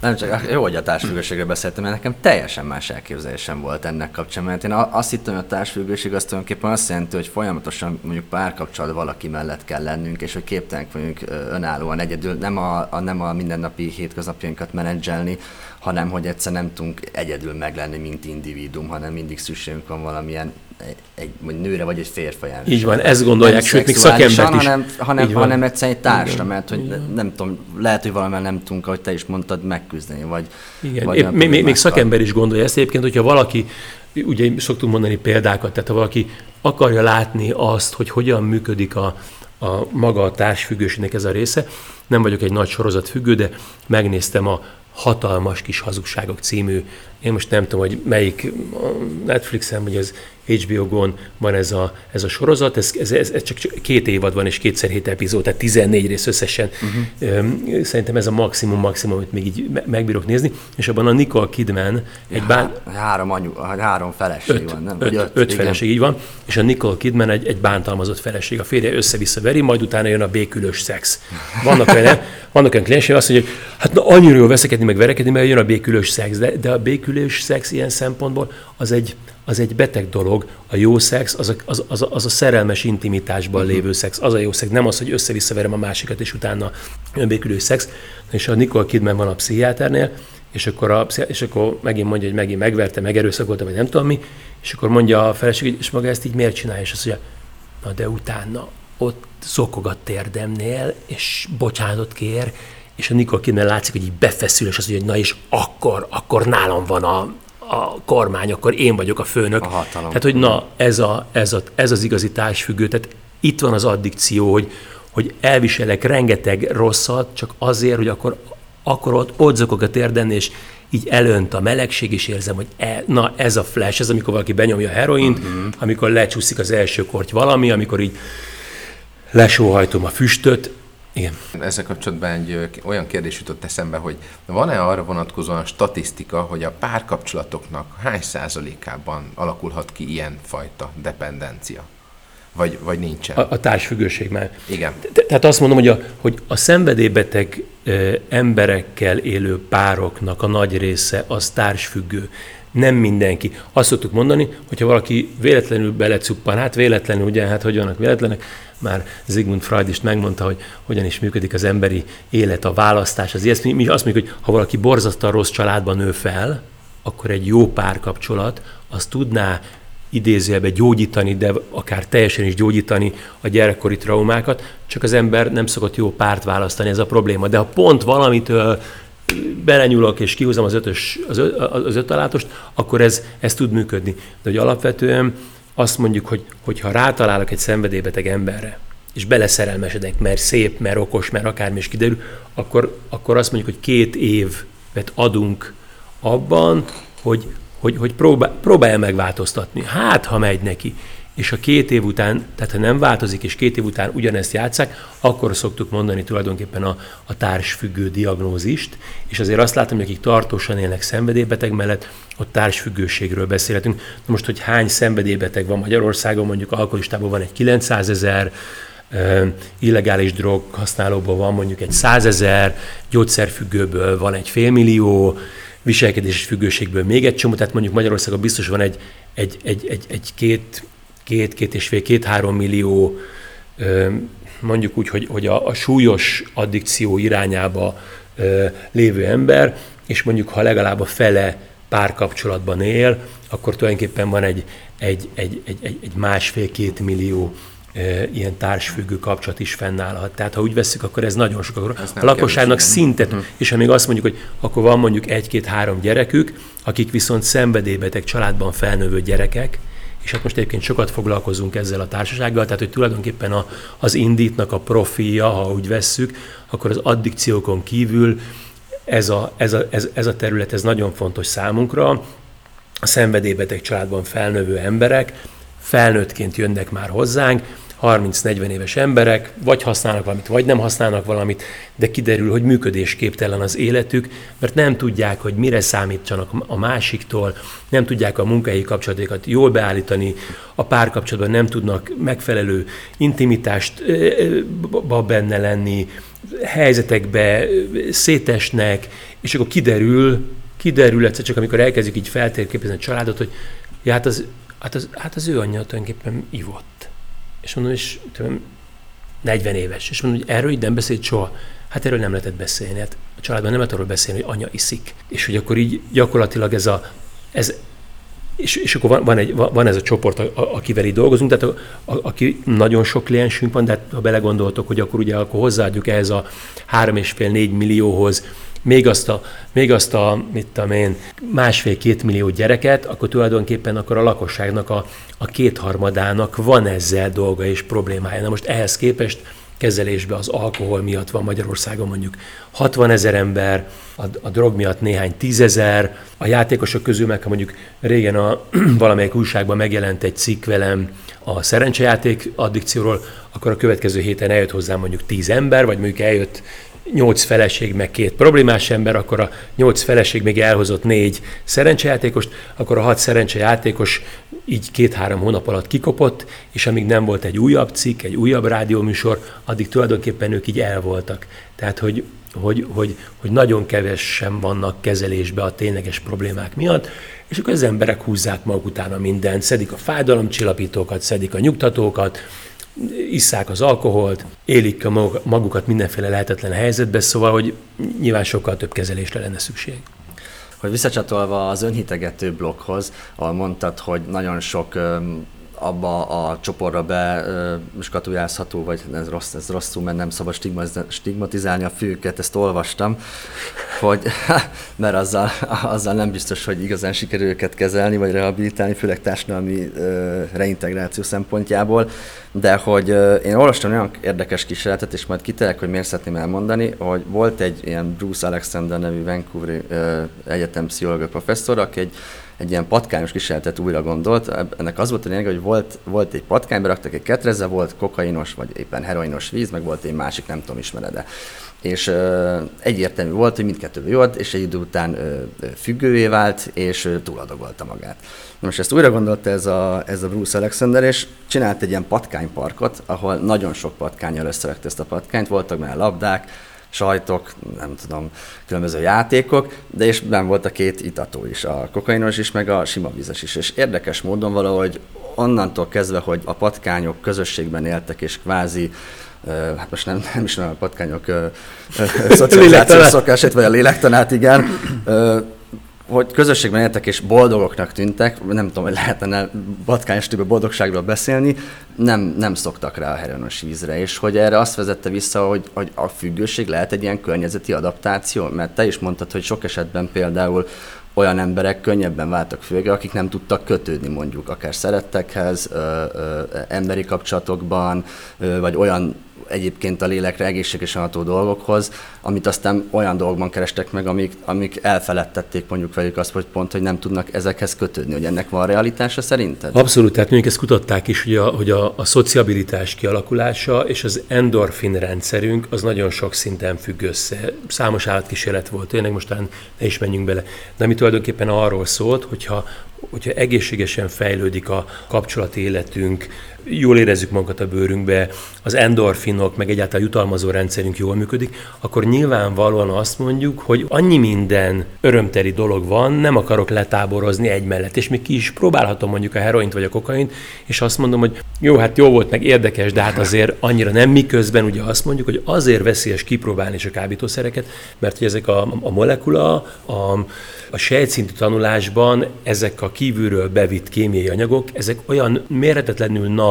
Speaker 2: nem csak, jó, hogy a társfüggőségről beszéltem, mert nekem teljesen más elképzelésem volt ennek kapcsán, mert én azt hittem, hogy a társfüggőség azt tulajdonképpen azt jelenti, hogy folyamatosan mondjuk párkapcsolat valaki mellett kell lennünk, és hogy képtelenek vagyunk önállóan egyedül, nem a, a, nem a mindennapi hétköznapjainkat menedzselni, hanem hogy egyszer nem tudunk egyedül meglenni, mint individuum, hanem mindig szükségünk van valamilyen egy, egy nőre vagy egy férfiára.
Speaker 1: Így van, ezt gondolják, sőt, még szakembert is.
Speaker 2: Hanem, hanem, hanem egyszerűen egy társra, mert hogy Igen. nem tudom, lehet, hogy valamivel nem tudunk, ahogy te is mondtad, megküzdeni, vagy...
Speaker 1: Igen, vagy Épp, még, még, még szakember is gondolja ezt egyébként, hogyha valaki, ugye szoktunk mondani példákat, tehát ha valaki akarja látni azt, hogy hogyan működik a, a maga a társfüggőségnek ez a része, nem vagyok egy nagy sorozatfüggő, de megnéztem a Hatalmas kis hazugságok című, én most nem tudom, hogy melyik Netflixen, vagy az HBO-gon van ez a, ez a sorozat, ez, ez, ez, ez csak két évad van, és kétszer hét epizód, tehát 14 rész összesen. Uh-huh. Szerintem ez a maximum, maximum, amit még így megbírok nézni, és abban a Nicole Kidman egy bán...
Speaker 2: Három, anyu, három feleség
Speaker 1: öt,
Speaker 2: van, nem?
Speaker 1: Öt, öt, öt feleség, így van, és a Nicole Kidman egy, egy bántalmazott feleség. A férje össze-vissza veri, majd utána jön a békülős szex. Vannak olyan, vannak olyan kliensek, azt mondja, hogy hát na, annyira jól veszekedni, meg verekedni, mert jön a békülős szex, de, de a békülős szex ilyen szempontból az egy, az egy beteg dolog. A jó szex az a, az, az, az a szerelmes intimitásban uh-huh. lévő szex. Az a jó szex, nem az, hogy össze-visszaverem a másikat, és utána önbékülő szex. És a Nicole Kidman van a pszichiáternél, és akkor, a, és akkor megint mondja, hogy megint megverte, megerőszakolta, vagy nem tudom mi, és akkor mondja a feleség, és maga ezt így miért csinálja, és azt mondja, na de utána ott szokogat térdemnél, és bocsánatot kér, és a Nicole Kidman látszik, hogy így befeszül, és azt mondja, hogy na és akkor, akkor nálam van a, a kormány, akkor én vagyok a főnök. A hatalom. Tehát, hogy na, ez, a, ez, a, ez az igazi társfüggő. Tehát itt van az addikció, hogy, hogy elviselek rengeteg rosszat, csak azért, hogy akkor, akkor ott, ott zokog a térden, és így elönt a melegség, és érzem, hogy e, na ez a flash, ez amikor valaki benyomja a heroint, uh-huh. amikor lecsúszik az első korty valami, amikor így lesóhajtom a füstöt, igen.
Speaker 3: Ezzel kapcsolatban egy olyan kérdés jutott eszembe, hogy van-e arra vonatkozóan statisztika, hogy a párkapcsolatoknak hány százalékában alakulhat ki ilyen fajta dependencia? Vagy, vagy nincsen?
Speaker 1: A, a társfüggőség már.
Speaker 3: Igen.
Speaker 1: Te, tehát azt mondom, hogy a, hogy a szenvedélybeteg emberekkel élő pároknak a nagy része az társfüggő. Nem mindenki. Azt szoktuk mondani, hogyha valaki véletlenül belecuppan, hát véletlenül, ugye, hát hogy vannak véletlenek, már Sigmund Freud is megmondta, hogy hogyan is működik az emberi élet, a választás, az ilyesmi. Mi azt mondjuk, hogy ha valaki borzasztóan rossz családban nő fel, akkor egy jó párkapcsolat az tudná idézőjelbe gyógyítani, de akár teljesen is gyógyítani a gyerekkori traumákat, csak az ember nem szokott jó párt választani, ez a probléma. De ha pont valamitől belenyúlok és kihúzom az, ötös, az, az ötalátost, akkor ez, ez tud működni. De hogy alapvetően azt mondjuk, hogy, hogy ha rátalálok egy szenvedélybeteg emberre, és beleszerelmesedek, mert szép, mert okos, mert akármi is kiderül, akkor, akkor azt mondjuk, hogy két évet adunk abban, hogy, hogy, hogy próbál, próbálja megváltoztatni. Hát, ha megy neki és a két év után, tehát ha nem változik, és két év után ugyanezt játszák, akkor szoktuk mondani tulajdonképpen a, a társfüggő diagnózist, és azért azt látom, hogy akik tartósan élnek szenvedélybeteg mellett, ott társfüggőségről beszélhetünk. Na most, hogy hány szenvedélybeteg van Magyarországon, mondjuk alkoholistában van egy 900 ezer, illegális drog használóban van mondjuk egy 100 ezer, gyógyszerfüggőből van egy félmillió, viselkedési függőségből még egy csomó, tehát mondjuk Magyarországon biztos van egy, egy, egy, egy, egy két két, két és fél, két-három millió mondjuk úgy, hogy, hogy a, a súlyos addikció irányába lévő ember, és mondjuk ha legalább a fele párkapcsolatban él, akkor tulajdonképpen van egy, egy, egy, egy, egy, egy másfél-két millió ilyen társfüggő kapcsolat is fennállhat. Tehát ha úgy veszük, akkor ez nagyon sok. Akkor a lakosságnak szintet, uh-huh. és ha még azt mondjuk, hogy akkor van mondjuk egy-két-három gyerekük, akik viszont szenvedélybeteg családban felnövő gyerekek, és hát most egyébként sokat foglalkozunk ezzel a társasággal, tehát hogy tulajdonképpen a, az indítnak a profilja, ha úgy vesszük, akkor az addikciókon kívül ez a, ez, a, ez, ez a terület ez nagyon fontos számunkra. A szenvedélybeteg családban felnövő emberek felnőttként jönnek már hozzánk, 30-40 éves emberek, vagy használnak valamit, vagy nem használnak valamit, de kiderül, hogy működésképtelen az életük, mert nem tudják, hogy mire számítsanak a másiktól, nem tudják a munkahelyi kapcsolatokat jól beállítani, a párkapcsolatban nem tudnak megfelelő intimitást benne lenni, helyzetekbe szétesnek, és akkor kiderül, kiderül egyszer csak, amikor elkezdjük így feltérképezni a családot, hogy ja, hát, az, hát, az, hát az ő anyja tulajdonképpen ivott. És mondom, és tudom, 40 éves, és mondom, hogy erről így nem beszélt soha. Hát erről nem lehetett beszélni. Hát a családban nem lehet arról beszélni, hogy anya iszik. És hogy akkor így gyakorlatilag ez a, ez, és, és akkor van, van, egy, van ez a csoport, a, a, akivel így dolgozunk, tehát a, a, aki nagyon sok kliensünk van, de hát ha belegondoltok, hogy akkor ugye akkor hozzáadjuk ehhez a 3,5-4 millióhoz még azt a, még azt a mit tudom én, másfél-két millió gyereket, akkor tulajdonképpen akkor a lakosságnak a, a kétharmadának van ezzel dolga és problémája. Na most ehhez képest kezelésbe az alkohol miatt van Magyarországon mondjuk 60 ezer ember, a, a drog miatt néhány tízezer, a játékosok közül meg, ha mondjuk régen a valamelyik újságban megjelent egy cikk velem a szerencsejáték addikcióról, akkor a következő héten eljött hozzám mondjuk tíz ember, vagy mondjuk eljött nyolc feleség, meg két problémás ember, akkor a nyolc feleség még elhozott négy szerencsejátékost, akkor a hat szerencsejátékos így két-három hónap alatt kikopott, és amíg nem volt egy újabb cikk, egy újabb rádióműsor, addig tulajdonképpen ők így el voltak. Tehát, hogy, hogy, hogy, hogy nagyon kevesen vannak kezelésbe a tényleges problémák miatt, és akkor az emberek húzzák maguk utána mindent, szedik a fájdalomcsillapítókat, szedik a nyugtatókat, isszák az alkoholt, élik a magukat mindenféle lehetetlen helyzetbe, szóval, hogy nyilván sokkal több kezelésre lenne szükség.
Speaker 2: Hogy visszacsatolva az önhitegető blokkhoz, ahol mondtad, hogy nagyon sok abba a csoportra be skatujázható, vagy ez rossz, ez rosszul, mert nem szabad stigmatizálni a főket, ezt olvastam, hogy, mert azzal, azzal nem biztos, hogy igazán sikerül őket kezelni, vagy rehabilitálni, főleg társadalmi reintegráció szempontjából, de hogy én olvastam olyan érdekes kísérletet, és majd kiterek, hogy miért szeretném elmondani, hogy volt egy ilyen Bruce Alexander nevű Vancouver egyetem pszichológia professzor, aki egy egy ilyen patkányos kísérletet újra gondolt. Ennek az volt a lényeg, hogy volt, volt egy patkány, beraktak egy ketreze, volt kokainos, vagy éppen heroinos víz, meg volt egy másik, nem tudom, ismered És ö, egyértelmű volt, hogy mindkettő jó és egy idő után ö, függővé vált, és ö, túladagolta magát. Na most ezt újra gondolta ez a, ez a Bruce Alexander, és csinált egy ilyen patkányparkot, ahol nagyon sok patkányjal összerakta ezt a patkányt, voltak már labdák, sajtok, nem tudom, különböző játékok, de és nem volt a két itató is, a kokainos is, meg a sima vízes is. És érdekes módon valahogy onnantól kezdve, hogy a patkányok közösségben éltek, és kvázi hát most nem, nem is a patkányok szocializációs szokását, vagy a lélektanát, igen, hogy közösségben éltek és boldogoknak tűntek, nem tudom, hogy lehetne batkányos boldogságról beszélni, nem, nem szoktak rá a heroinos vízre, és hogy erre azt vezette vissza, hogy, hogy a függőség lehet egy ilyen környezeti adaptáció, mert te is mondtad, hogy sok esetben például olyan emberek könnyebben váltak főre, akik nem tudtak kötődni mondjuk akár szerettekhez, ö, ö, emberi kapcsolatokban, ö, vagy olyan egyébként a lélekre egészségesen ható dolgokhoz, amit aztán olyan dolgokban kerestek meg, amik, amik elfeledtették mondjuk velük azt, hogy pont, hogy nem tudnak ezekhez kötődni, hogy ennek van realitása szerinted?
Speaker 1: Abszolút, tehát mondjuk ezt kutatták is, hogy a, hogy a, a szociabilitás kialakulása és az endorfin rendszerünk az nagyon sok szinten függ össze. Számos állatkísérlet volt, tényleg mostán ne is menjünk bele. De ami tulajdonképpen arról szólt, hogyha, hogyha egészségesen fejlődik a kapcsolati életünk, jól érezzük magunkat a bőrünkbe, az endorfinok, meg egyáltalán jutalmazó rendszerünk jól működik, akkor nyilvánvalóan azt mondjuk, hogy annyi minden örömteli dolog van, nem akarok letáborozni egy mellett, és még ki is próbálhatom mondjuk a heroint vagy a kokaint, és azt mondom, hogy jó, hát jó volt, meg érdekes, de hát azért annyira nem, miközben ugye azt mondjuk, hogy azért veszélyes kipróbálni is a kábítószereket, mert hogy ezek a, a molekula, a, a sejtszintű tanulásban ezek a kívülről bevitt kémiai anyagok, ezek olyan méretetlenül nagy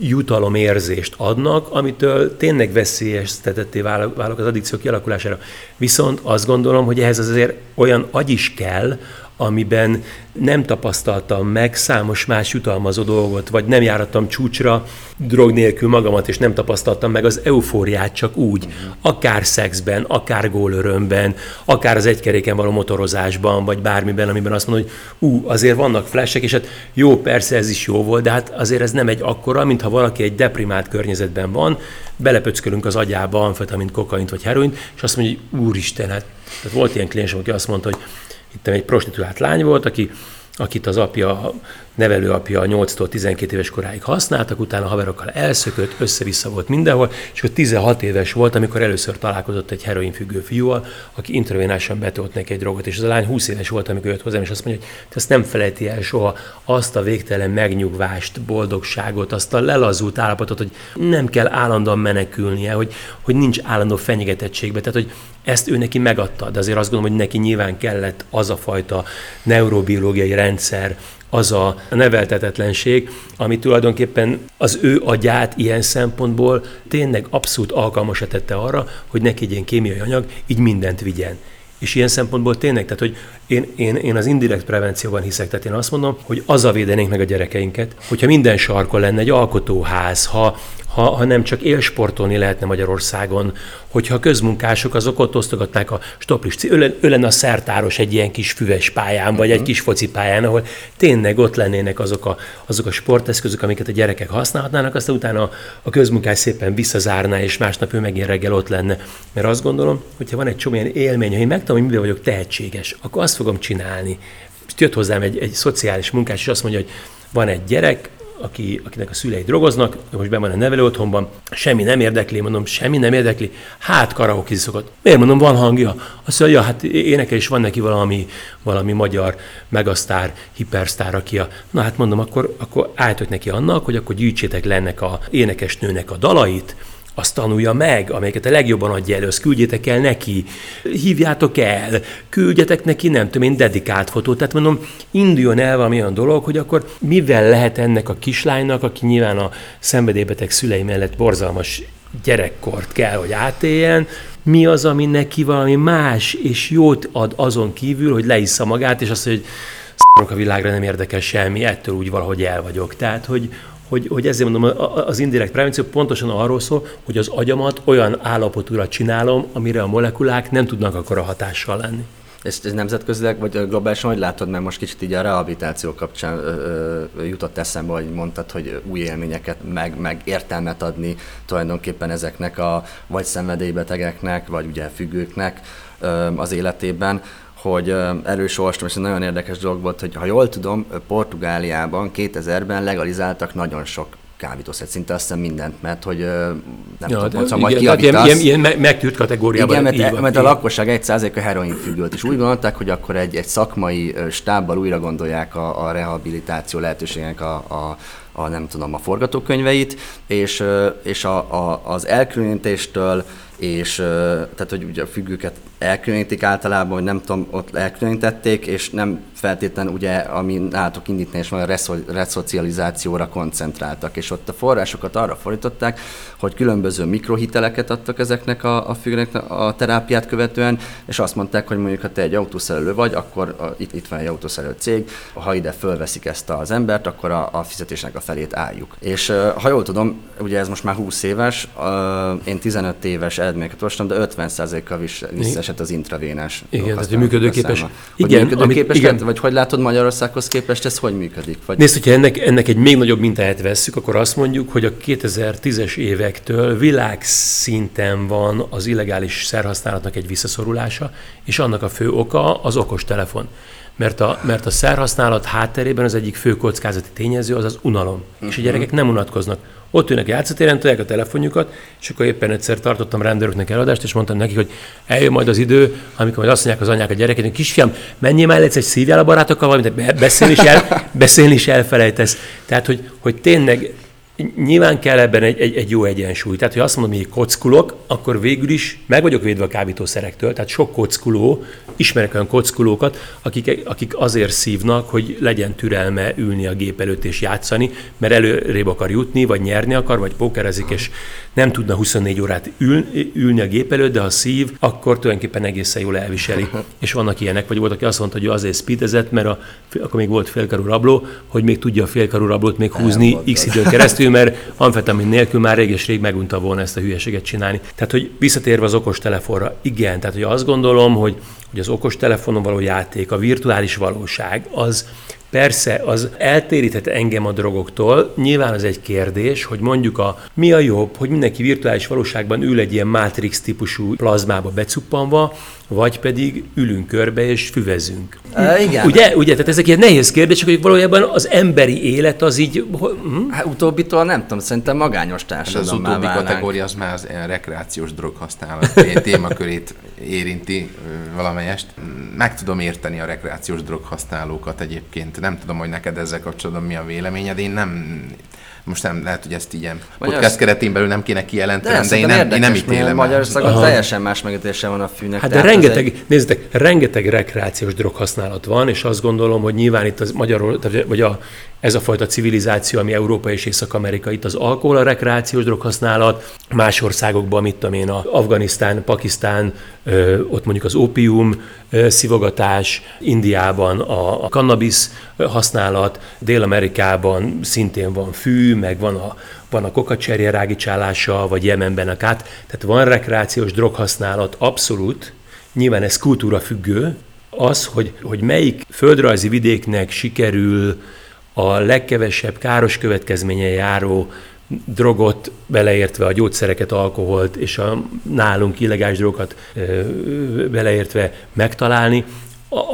Speaker 1: jutalomérzést adnak, amitől tényleg veszélyeztetetté válok az addikció kialakulására. Viszont azt gondolom, hogy ehhez azért olyan agy is kell, amiben nem tapasztaltam meg számos más jutalmazó dolgot, vagy nem járattam csúcsra drog nélkül magamat, és nem tapasztaltam meg az eufóriát csak úgy, akár szexben, akár gólörömben, akár az egykeréken való motorozásban, vagy bármiben, amiben azt mondom, hogy ú, azért vannak flashek, és hát jó, persze ez is jó volt, de hát azért ez nem egy akkora, mintha valaki egy deprimált környezetben van, belepöckölünk az agyába amfetamint, kokaint vagy heroint, és azt mondja, hogy úristen, hát tehát volt ilyen kliens, aki azt mondta, hogy itt egy prostituált lány volt, aki, akit az apja nevelőapja 8-tól 12 éves koráig használtak, utána haverokkal elszökött, össze-vissza volt mindenhol, és akkor 16 éves volt, amikor először találkozott egy heroinfüggő fiúval, aki intravénásan betolt neki egy drogot, és az a lány 20 éves volt, amikor jött hozzám, és azt mondja, hogy ezt nem felejti el soha azt a végtelen megnyugvást, boldogságot, azt a lelazult állapotot, hogy nem kell állandóan menekülnie, hogy, hogy nincs állandó fenyegetettségbe, tehát hogy ezt ő neki megadta, de azért azt gondolom, hogy neki nyilván kellett az a fajta neurobiológiai rendszer, az a neveltetetlenség, ami tulajdonképpen az ő agyát ilyen szempontból tényleg abszolút alkalmasra tette arra, hogy neki egy ilyen kémiai anyag így mindent vigyen. És ilyen szempontból tényleg, tehát hogy én, én, én az indirekt prevencióban hiszek, tehát én azt mondom, hogy az a védenénk meg a gyerekeinket, hogyha minden sarkon lenne egy alkotóház, ha, ha, ha nem csak élsportolni lehetne Magyarországon, hogyha a közmunkások azok ott osztogatnák a stoplis, ő, ő lenne a szertáros egy ilyen kis füves pályán, vagy egy mhm. kis foci pályán, ahol tényleg ott lennének azok a, azok a sporteszközök, amiket a gyerekek használhatnának, aztán utána a, a közmunkás szépen visszazárná, és másnap ő megint reggel ott lenne. Mert azt gondolom, hogyha van egy csomó ilyen élmény, hogy én megtudom, hogy mivel vagyok tehetséges, akkor azt fogom csinálni. Jött hozzám egy, egy szociális munkás, és azt mondja, hogy van egy gyerek, aki, akinek a szülei drogoznak, most be van a nevelő otthonban, semmi nem érdekli, mondom, semmi nem érdekli, hát karaoke szokott. Miért mondom, van hangja? Azt mondja, ja, hát énekel is van neki valami, valami magyar megasztár, hipersztár, aki a... Na hát mondom, akkor, akkor álltok neki annak, hogy akkor gyűjtsétek le ennek a énekesnőnek a dalait, azt tanulja meg, amelyeket a legjobban adja elő, azt küldjétek el neki, hívjátok el, küldjetek neki, nem tudom én, dedikált fotót. Tehát mondom, induljon el valami olyan dolog, hogy akkor mivel lehet ennek a kislánynak, aki nyilván a szenvedélybeteg szülei mellett borzalmas gyerekkort kell, hogy átéljen, mi az, ami neki valami más és jót ad azon kívül, hogy leissza magát, és azt hogy a világra nem érdekel semmi, ettől úgy valahogy el vagyok. Tehát, hogy, hogy, hogy ezért mondom, az indirekt prevenció pontosan arról szól, hogy az agyamat olyan állapotúra csinálom, amire a molekulák nem tudnak akkor a hatással lenni.
Speaker 2: És ez nemzetközileg, vagy globálisan, hogy látod, mert most kicsit így a rehabilitáció kapcsán ö, ö, jutott eszembe, hogy mondtad, hogy új élményeket, meg, meg értelmet adni tulajdonképpen ezeknek a vagy szenvedélybetegeknek, vagy ugye függőknek ö, az életében hogy erős olvastam, és egy nagyon érdekes dolog volt, hogy ha jól tudom, Portugáliában 2000-ben legalizáltak nagyon sok kábítószer, szinte azt hiszem mindent, mert hogy nem ja, tudom, hogy majd
Speaker 1: kiavítasz. Ilyen, ilyen, ilyen megtűrt kategóriában.
Speaker 2: Igen, mert, van, mert a lakosság egy a heroin függőt, és úgy gondolták, hogy akkor egy, egy szakmai stábbal újra gondolják a, a rehabilitáció lehetőségének a, a, a, nem tudom, a forgatókönyveit, és, és a, a, az elkülönítéstől és tehát, hogy ugye a függőket elkülönítik általában, hogy nem tudom, ott elkülönítették, és nem feltétlen ugye, ami nálatok indítani, és van a reszocializációra koncentráltak, és ott a forrásokat arra fordították, hogy különböző mikrohiteleket adtak ezeknek a, a függőnek a terápiát követően, és azt mondták, hogy mondjuk, ha te egy autószerelő vagy, akkor a, itt, itt van egy autószerelő cég, ha ide fölveszik ezt az embert, akkor a, a fizetésnek a felét álljuk. És ha jól tudom, ugye ez most már 20 éves, én 15 éves eredményeket olvastam, de 50%-kal visszaesett az intravénás.
Speaker 1: Igen, tehát működőképes.
Speaker 2: Igen, működőképes amit, igen. vagy hogy látod Magyarországhoz képest, ez hogy működik? Vagy...
Speaker 1: Nézd, hogyha ennek, ennek egy még nagyobb mintáját vesszük, akkor azt mondjuk, hogy a 2010-es évektől világszinten van az illegális szerhasználatnak egy visszaszorulása, és annak a fő oka az okos telefon mert a, mert a szerhasználat hátterében az egyik fő kockázati tényező az az unalom. Uh-huh. És a gyerekek nem unatkoznak. Ott ülnek játszótéren, tolják a telefonjukat, és akkor éppen egyszer tartottam rendőröknek eladást, és mondtam nekik, hogy eljön majd az idő, amikor majd azt mondják az anyák a gyereket, hogy kisfiam, menjél már egyszer szívjál a barátokkal valamit, beszélni is, el, beszélni is elfelejtesz. Tehát, hogy, hogy tényleg Nyilván kell ebben egy, egy, egy jó egyensúly. Tehát, hogy azt mondom, hogy kockulok, akkor végül is meg vagyok védve a kábítószerektől. Tehát sok kockuló, ismerek olyan kockulókat, akik, akik azért szívnak, hogy legyen türelme ülni a gép előtt és játszani, mert előrébb akar jutni, vagy nyerni akar, vagy pókerezik, és nem tudna 24 órát ül, ülni a gép előtt, de ha szív, akkor tulajdonképpen egészen jól elviseli. És vannak ilyenek, vagy volt, aki azt mondta, hogy azért speedezett, mert a, akkor még volt félkarú rabló, hogy még tudja a félkarú rablót még húzni x időn keresztül, mert amfetamin nélkül már réges rég megunta volna ezt a hülyeséget csinálni. Tehát, hogy visszatérve az okos telefonra, igen, tehát, hogy azt gondolom, hogy, hogy az okos telefonon való játék, a virtuális valóság, az Persze, az eltéríthet engem a drogoktól. Nyilván az egy kérdés, hogy mondjuk a mi a jobb, hogy mindenki virtuális valóságban ül egy ilyen Matrix típusú plazmába becuppanva, vagy pedig ülünk körbe és füvezünk.
Speaker 2: Uh, igen.
Speaker 1: Ugye, ugye, tehát ezek ilyen nehéz kérdések, hogy valójában az emberi élet az így...
Speaker 2: Hm? Hát utóbbitól nem tudom, szerintem magányos társadalom.
Speaker 3: Az utóbbi kategória az már az rekreációs droghasználat témakörét érinti valamelyest. Meg tudom érteni a rekreációs droghasználókat egyébként. Nem tudom, hogy neked ezzel kapcsolatban mi a véleményed. Én nem most nem lehet, hogy ezt ilyen Magyar podcast keretén belül nem kéne kijelentenem, de, de én, nem, én nem ítélem.
Speaker 2: Magyarországon teljesen más megítélése van a fűnek.
Speaker 1: Hát de rengeteg, egy... nézzétek, rengeteg rekreációs droghasználat van, és azt gondolom, hogy nyilván itt az magyarul, vagy a, ez a fajta civilizáció, ami Európa és Észak-Amerika, itt az alkohol, a rekreációs droghasználat, más országokban, mit tudom én, a Afganisztán, Pakisztán, ott mondjuk az ópium szivogatás, Indiában a, a cannabis használat, Dél-Amerikában szintén van fű, meg van a, van a kokacserje rágicsálása, vagy Jemenben a kát, tehát van rekreációs droghasználat, abszolút, nyilván ez kultúra függő, az, hogy, hogy melyik földrajzi vidéknek sikerül a legkevesebb káros következménye járó drogot, beleértve a gyógyszereket, alkoholt és a nálunk illegális drogokat beleértve megtalálni,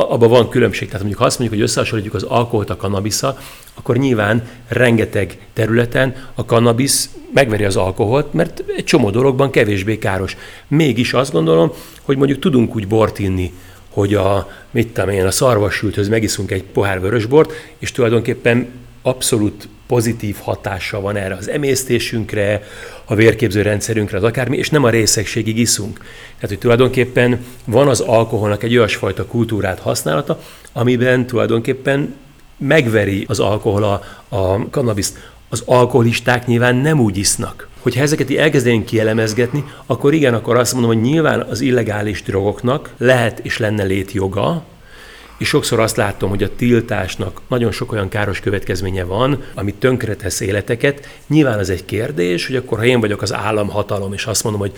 Speaker 1: abban van különbség. Tehát mondjuk ha azt mondjuk, hogy összehasonlítjuk az alkoholt a kannabisza, akkor nyilván rengeteg területen a kannabisz megveri az alkoholt, mert egy csomó dologban kevésbé káros. Mégis azt gondolom, hogy mondjuk tudunk úgy bort inni, hogy a, mit tudom én, a szarvassülthöz megiszunk egy pohár vörösbort, és tulajdonképpen abszolút pozitív hatása van erre az emésztésünkre, a vérképző rendszerünkre, az akármi, és nem a részegségig iszunk. Tehát, hogy tulajdonképpen van az alkoholnak egy olyasfajta kultúrát használata, amiben tulajdonképpen megveri az alkohol a, a kannabiszt. Az alkoholisták nyilván nem úgy isznak. Hogyha ezeket elkezdenénk kielemezgetni, akkor igen, akkor azt mondom, hogy nyilván az illegális drogoknak lehet és lenne létjoga, és sokszor azt látom, hogy a tiltásnak nagyon sok olyan káros következménye van, ami tönkretesz életeket. Nyilván az egy kérdés, hogy akkor ha én vagyok az államhatalom, és azt mondom, hogy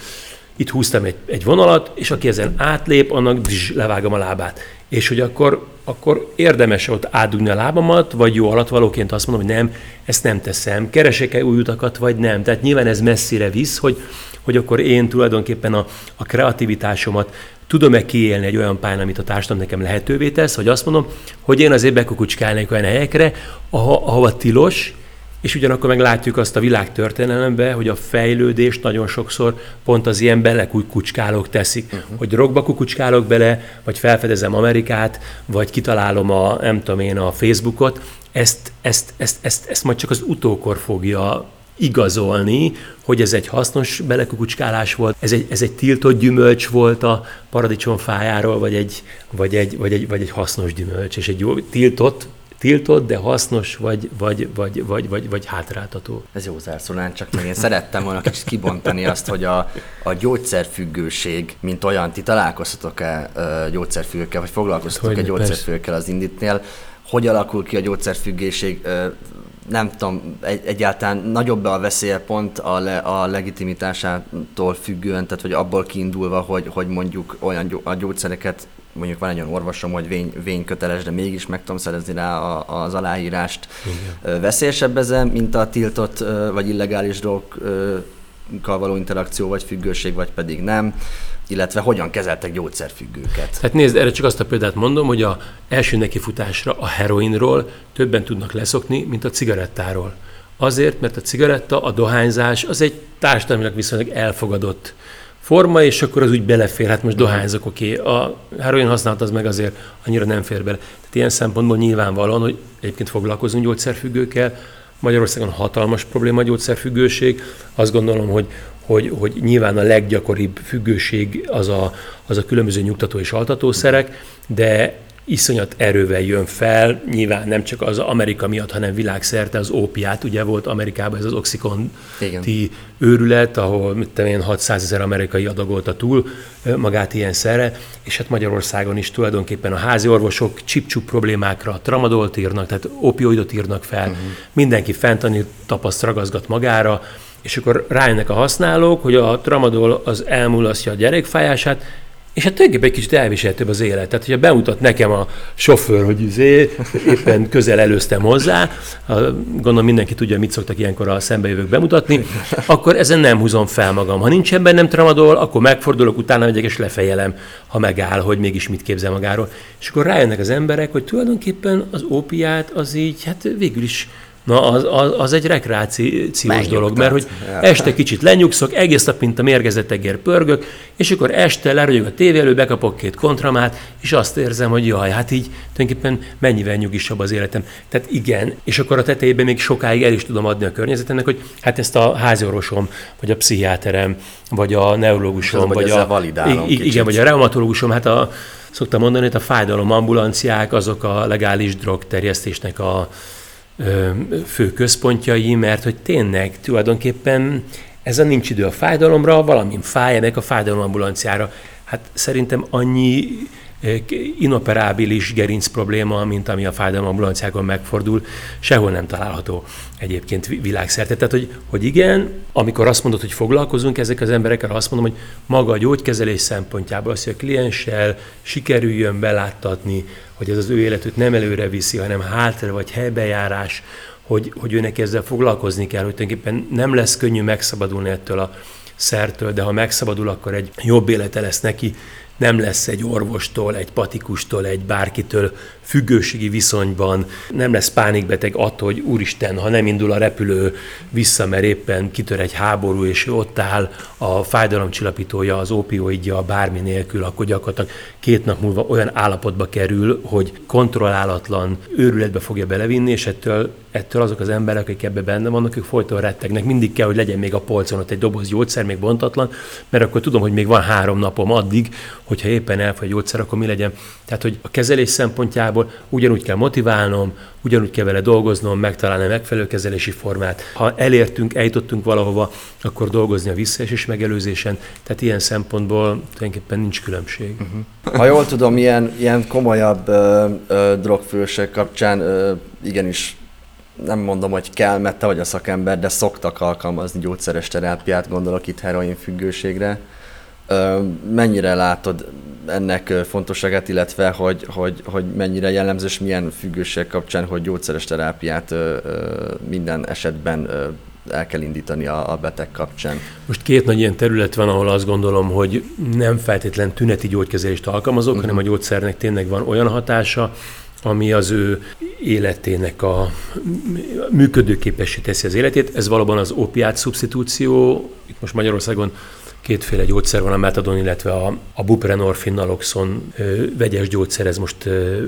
Speaker 1: itt húztam egy, egy vonalat, és aki ezen átlép, annak bzz, levágom a lábát. És hogy akkor, akkor érdemes ott átdugni a lábamat, vagy jó alatvalóként azt mondom, hogy nem, ezt nem teszem. Keresek-e új utakat, vagy nem. Tehát nyilván ez messzire visz, hogy, hogy akkor én tulajdonképpen a, a kreativitásomat tudom-e kiélni egy olyan pályán, amit a társadalom nekem lehetővé tesz, vagy azt mondom, hogy én azért bekukucskálnék olyan helyekre, ahova tilos, és ugyanakkor meg látjuk azt a világ történelemben, hogy a fejlődés nagyon sokszor pont az ilyen belekukucskálók teszik. Uh-huh. Hogy drogba kukucskálok bele, vagy felfedezem Amerikát, vagy kitalálom a, nem tudom én, a Facebookot, ezt, ezt, ezt, ezt, ezt majd csak az utókor fogja igazolni, hogy ez egy hasznos belekukucskálás volt, ez egy, ez egy tiltott gyümölcs volt a paradicsom fájáról, vagy egy, vagy egy, vagy egy, vagy egy hasznos gyümölcs, és egy jó tiltott, tiltott, de hasznos, vagy, vagy, vagy, vagy, vagy, vagy hátráltató.
Speaker 2: Ez jó zárszólán, csak meg én szerettem volna kicsit kibontani azt, hogy a, a gyógyszerfüggőség, mint olyan, ti találkoztatok-e gyógyszerfüggőkkel, vagy foglalkoztatok-e gyógyszerfüggőkkel az Inditnél, hogy alakul ki a gyógyszerfüggőség, nem tudom, egy, egyáltalán nagyobb a veszélye pont a, le, a legitimitásától függően, tehát hogy abból kiindulva, hogy, hogy mondjuk olyan gyó, a gyógyszereket, mondjuk van egy olyan orvosom, hogy vény, vényköteles, de mégis meg tudom szerezni rá a, az aláírást. Igen. Veszélyesebb ez, mint a tiltott vagy illegális dolgokkal való interakció, vagy függőség, vagy pedig nem illetve hogyan kezeltek gyógyszerfüggőket?
Speaker 1: Hát nézd, erre csak azt a példát mondom, hogy a első nekifutásra a heroinról többen tudnak leszokni, mint a cigarettáról. Azért, mert a cigaretta, a dohányzás az egy társadalmilag viszonylag elfogadott forma, és akkor az úgy belefér, hát most dohányzok, oké, okay. a heroin használat az meg azért annyira nem fér bele. Tehát ilyen szempontból nyilvánvalóan, hogy egyébként foglalkozunk gyógyszerfüggőkkel, Magyarországon hatalmas probléma a gyógyszerfüggőség. Azt gondolom, hogy hogy, hogy nyilván a leggyakoribb függőség az a, az a különböző nyugtató és altatószerek, de iszonyat erővel jön fel, nyilván nem csak az Amerika miatt, hanem világszerte az ópiát, ugye volt Amerikában ez az oxikonti őrület, ahol mit tudom én, 600 ezer amerikai adagolta túl magát ilyen szerre, és hát Magyarországon is tulajdonképpen a házi orvosok csipcsup problémákra tramadolt írnak, tehát opioidot írnak fel, uh-huh. mindenki fentani tapaszt ragazgat magára, és akkor rájönnek a használók, hogy a tramadol az elmulasztja a gyerekfájását, és hát tulajdonképpen egy kicsit elviselhetőbb az élet. Tehát, hogyha bemutat nekem a sofőr, hogy izé, éppen közel előztem hozzá, gondolom mindenki tudja, mit szoktak ilyenkor a szembejövők bemutatni, akkor ezen nem húzom fel magam. Ha nincsen bennem tramadol, akkor megfordulok, utána megyek és lefejelem, ha megáll, hogy mégis mit képzel magáról. És akkor rájönnek az emberek, hogy tulajdonképpen az ópiát az így, hát végül is Na, az, az, az egy rekreációs dolog, mert hogy este kicsit lenyugszok, egész nap, mint a mérgezett egér pörgök, és akkor este leragyog a tévé elő, bekapok két kontramát, és azt érzem, hogy jaj, hát így tulajdonképpen mennyivel nyugisabb az életem. Tehát igen, és akkor a tetejében még sokáig el is tudom adni a környezetemnek, hogy hát ezt a háziorvosom, vagy a pszichiáterem, vagy a neurológusom, vagy,
Speaker 2: vagy a,
Speaker 1: igen, vagy a reumatológusom, hát a, szoktam mondani, hogy a fájdalomambulanciák azok a legális drogterjesztésnek a fő központjai, mert hogy tényleg tulajdonképpen ez a nincs idő a fájdalomra, valami fáj, meg a fájdalomambulanciára. Hát szerintem annyi inoperábilis gerinc probléma, mint ami a fájdalomambulanciákon megfordul, sehol nem található egyébként világszerte. Tehát, hogy, hogy igen, amikor azt mondod, hogy foglalkozunk ezek az emberekkel, azt mondom, hogy maga a gyógykezelés szempontjából az, hogy a klienssel sikerüljön beláttatni, hogy ez az ő életét nem előre viszi, hanem hátra vagy helybejárás, hogy, hogy őnek ezzel foglalkozni kell, hogy tulajdonképpen nem lesz könnyű megszabadulni ettől a szertől, de ha megszabadul, akkor egy jobb élete lesz neki, nem lesz egy orvostól, egy patikustól, egy bárkitől függőségi viszonyban, nem lesz pánikbeteg attól, hogy úristen, ha nem indul a repülő vissza, mert éppen kitör egy háború, és ott áll a fájdalomcsillapítója, az opioidja, bármi nélkül, akkor gyakorlatilag két nap múlva olyan állapotba kerül, hogy kontrollálatlan őrületbe fogja belevinni, és ettől, ettől azok az emberek, akik ebbe benne vannak, ők folyton rettegnek. Mindig kell, hogy legyen még a polcon ott egy doboz gyógyszer, még bontatlan, mert akkor tudom, hogy még van három napom addig, hogyha éppen elfogy a gyógyszer, akkor mi legyen. Tehát, hogy a kezelés szempontjából ugyanúgy kell motiválnom, ugyanúgy kell vele dolgoznom, megtalálni a megfelelő kezelési formát. Ha elértünk, eljutottunk valahova, akkor dolgozni a visszaesés megelőzésen, tehát ilyen szempontból tulajdonképpen nincs különbség.
Speaker 2: Uh-huh. Ha jól tudom, ilyen, ilyen komolyabb ö, ö, kapcsán ö, igenis nem mondom, hogy kell, mert te vagy a szakember, de szoktak alkalmazni gyógyszeres terápiát, gondolok itt heroin függőségre. Mennyire látod ennek fontosságát, illetve hogy, hogy, hogy mennyire jellemző és milyen függőség kapcsán, hogy gyógyszeres terápiát minden esetben el kell indítani a, a beteg kapcsán.
Speaker 1: Most két nagy ilyen terület van, ahol azt gondolom, hogy nem feltétlen tüneti gyógykezelést alkalmazok, uh-huh. hanem a gyógyszernek tényleg van olyan hatása, ami az ő életének a működőképessé teszi az életét. Ez valóban az opiát szubstitúció, itt most Magyarországon kétféle gyógyszer van, a metadon, illetve a, a buprenorfin naloxon ö, vegyes gyógyszer, ez most ö,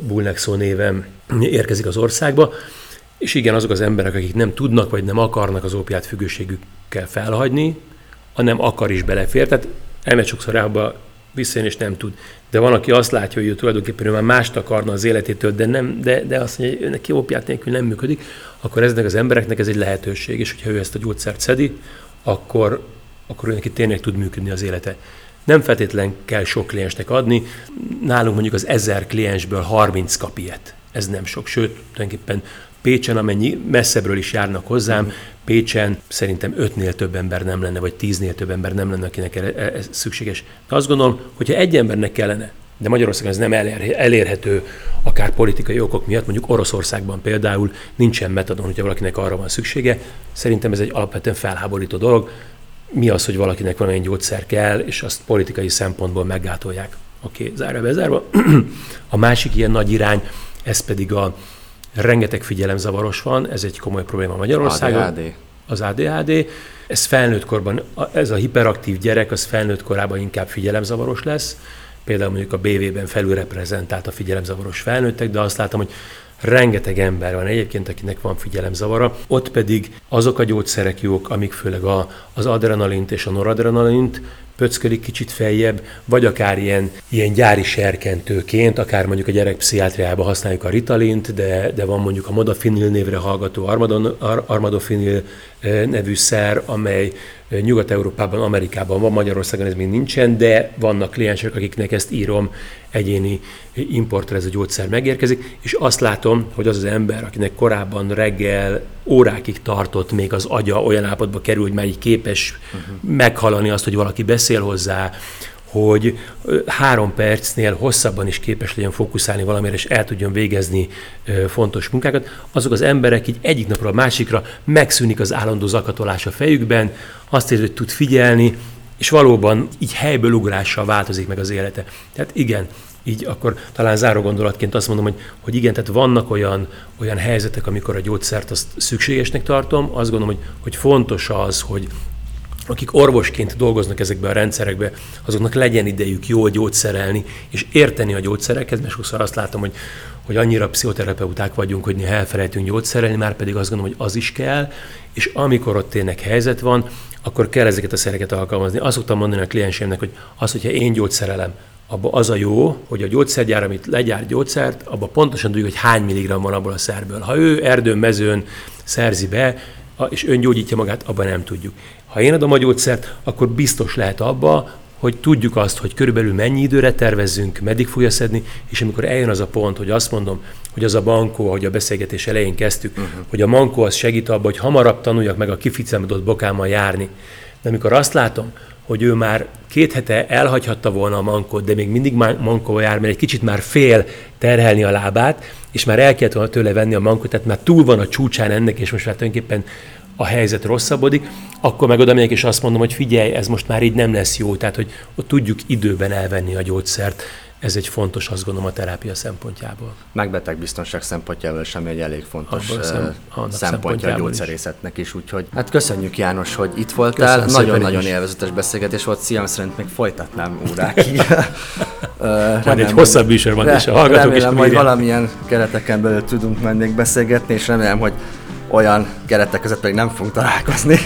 Speaker 1: Bulnexo néven érkezik az országba. És igen, azok az emberek, akik nem tudnak, vagy nem akarnak az ópiát függőségükkel felhagyni, hanem akar is belefér. Tehát elmegy sokszor rába visszajön, és nem tud. De van, aki azt látja, hogy ő tulajdonképpen ő már mást akarna az életétől, de, nem, de, de azt mondja, hogy neki ópiát nélkül nem működik, akkor eznek az embereknek ez egy lehetőség, és hogyha ő ezt a gyógyszert szedi, akkor, akkor neki tényleg tud működni az élete. Nem feltétlen kell sok kliensnek adni, nálunk mondjuk az ezer kliensből 30 kap ilyet. Ez nem sok, sőt, tulajdonképpen Pécsen, amennyi messzebbről is járnak hozzám, Pécsen szerintem ötnél több ember nem lenne, vagy tíznél több ember nem lenne, akinek ez szükséges. De azt gondolom, hogyha egy embernek kellene, de Magyarországon ez nem elérhető, akár politikai okok miatt, mondjuk Oroszországban például nincsen metadon, hogyha valakinek arra van szüksége. Szerintem ez egy alapvetően felháborító dolog. Mi az, hogy valakinek valamilyen gyógyszer kell, és azt politikai szempontból meggátolják. Oké, okay, zárva bezárva. A másik ilyen nagy irány, ez pedig a rengeteg figyelemzavaros van, ez egy komoly probléma Magyarországon.
Speaker 2: ADHD.
Speaker 1: Az ADHD. Ez felnőtt korban, ez a hiperaktív gyerek, az felnőtt korában inkább figyelemzavaros lesz. Például mondjuk a BV-ben felülreprezentált a figyelemzavaros felnőttek, de azt látom, hogy rengeteg ember van egyébként, akinek van figyelemzavara, ott pedig azok a gyógyszerek jók, amik főleg a, az adrenalint és a noradrenalint pöckölik kicsit feljebb, vagy akár ilyen, ilyen gyári serkentőként, akár mondjuk a gyerekpszichiátriában használjuk a Ritalint, de, de van mondjuk a modafinil névre hallgató armadon, ar, armadofinil nevű szer, amely Nyugat-Európában, Amerikában van, Magyarországon ez még nincsen, de vannak kliensek, akiknek ezt írom, egyéni importra ez a gyógyszer megérkezik, és azt látom, hogy az az ember, akinek korábban reggel órákig tartott, még az agya olyan állapotba kerül, hogy már így képes uh-huh. meghalani azt, hogy valaki beszél hozzá, hogy három percnél hosszabban is képes legyen fókuszálni valamire, és el tudjon végezni fontos munkákat, azok az emberek így egyik napról a másikra megszűnik az állandó zakatolás a fejükben, azt érzi, hogy tud figyelni, és valóban így helyből ugrással változik meg az élete. Tehát igen, így akkor talán záró gondolatként azt mondom, hogy, hogy igen, tehát vannak olyan, olyan helyzetek, amikor a gyógyszert azt szükségesnek tartom, azt gondolom, hogy, hogy fontos az, hogy, akik orvosként dolgoznak ezekbe a rendszerekbe, azoknak legyen idejük jól gyógyszerelni, és érteni a gyógyszerekhez, mert sokszor azt látom, hogy, hogy annyira pszichoterapeuták vagyunk, hogy néha elfelejtünk gyógyszerelni, már pedig azt gondolom, hogy az is kell, és amikor ott tényleg helyzet van, akkor kell ezeket a szereket alkalmazni. Azt szoktam mondani a klienseimnek, hogy az, hogyha én gyógyszerelem, abban az a jó, hogy a gyógyszergyár, amit legyár gyógyszert, abban pontosan tudjuk, hogy hány milligram van abból a szerből. Ha ő erdőn, mezőn szerzi be, és öngyógyítja magát, abban nem tudjuk. Ha én adom a gyógyszert, akkor biztos lehet abba, hogy tudjuk azt, hogy körülbelül mennyi időre tervezzünk, meddig fogja szedni, és amikor eljön az a pont, hogy azt mondom, hogy az a bankó, ahogy a beszélgetés elején kezdtük, uh-huh. hogy a mankó az segít abban, hogy hamarabb tanuljak meg a kificamodott bokámmal járni. De amikor azt látom, hogy ő már két hete elhagyhatta volna a mankót, de még mindig mankóval jár, mert egy kicsit már fél terhelni a lábát, és már el kellett volna tőle venni a mankót, tehát már túl van a csúcsán ennek, és most már tulajdonképpen a helyzet rosszabbodik, akkor meg oda megyek, és azt mondom, hogy figyelj, ez most már így nem lesz jó, tehát hogy ott tudjuk időben elvenni a gyógyszert. Ez egy fontos, azt gondolom, a terápia szempontjából.
Speaker 2: biztonság szempontjából sem egy elég fontos szem, szempontja a gyógyszerészetnek is, úgyhogy hát köszönjük János, hogy itt voltál. Nagyon-nagyon élvezetes beszélgetés volt. Szia, szerint még folytatnám órákig.
Speaker 1: Majd egy hosszabb műsor van, és a hallgatók
Speaker 2: remélem, is hogy valamilyen kereteken belül tudunk menni beszélgetni, és remélem, hogy olyan keretek között pedig nem fogunk találkozni,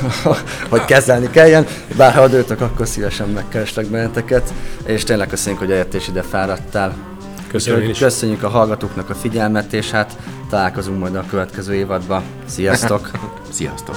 Speaker 2: hogy kezelni kelljen. Bár ha adőtök, akkor szívesen megkereslek benneteket, és tényleg köszönjük, hogy eljöttél ide fáradtál.
Speaker 1: Köszönjük,
Speaker 2: köszönjük a hallgatóknak a figyelmet, és hát találkozunk majd a következő évadban. Sziasztok!
Speaker 3: Sziasztok!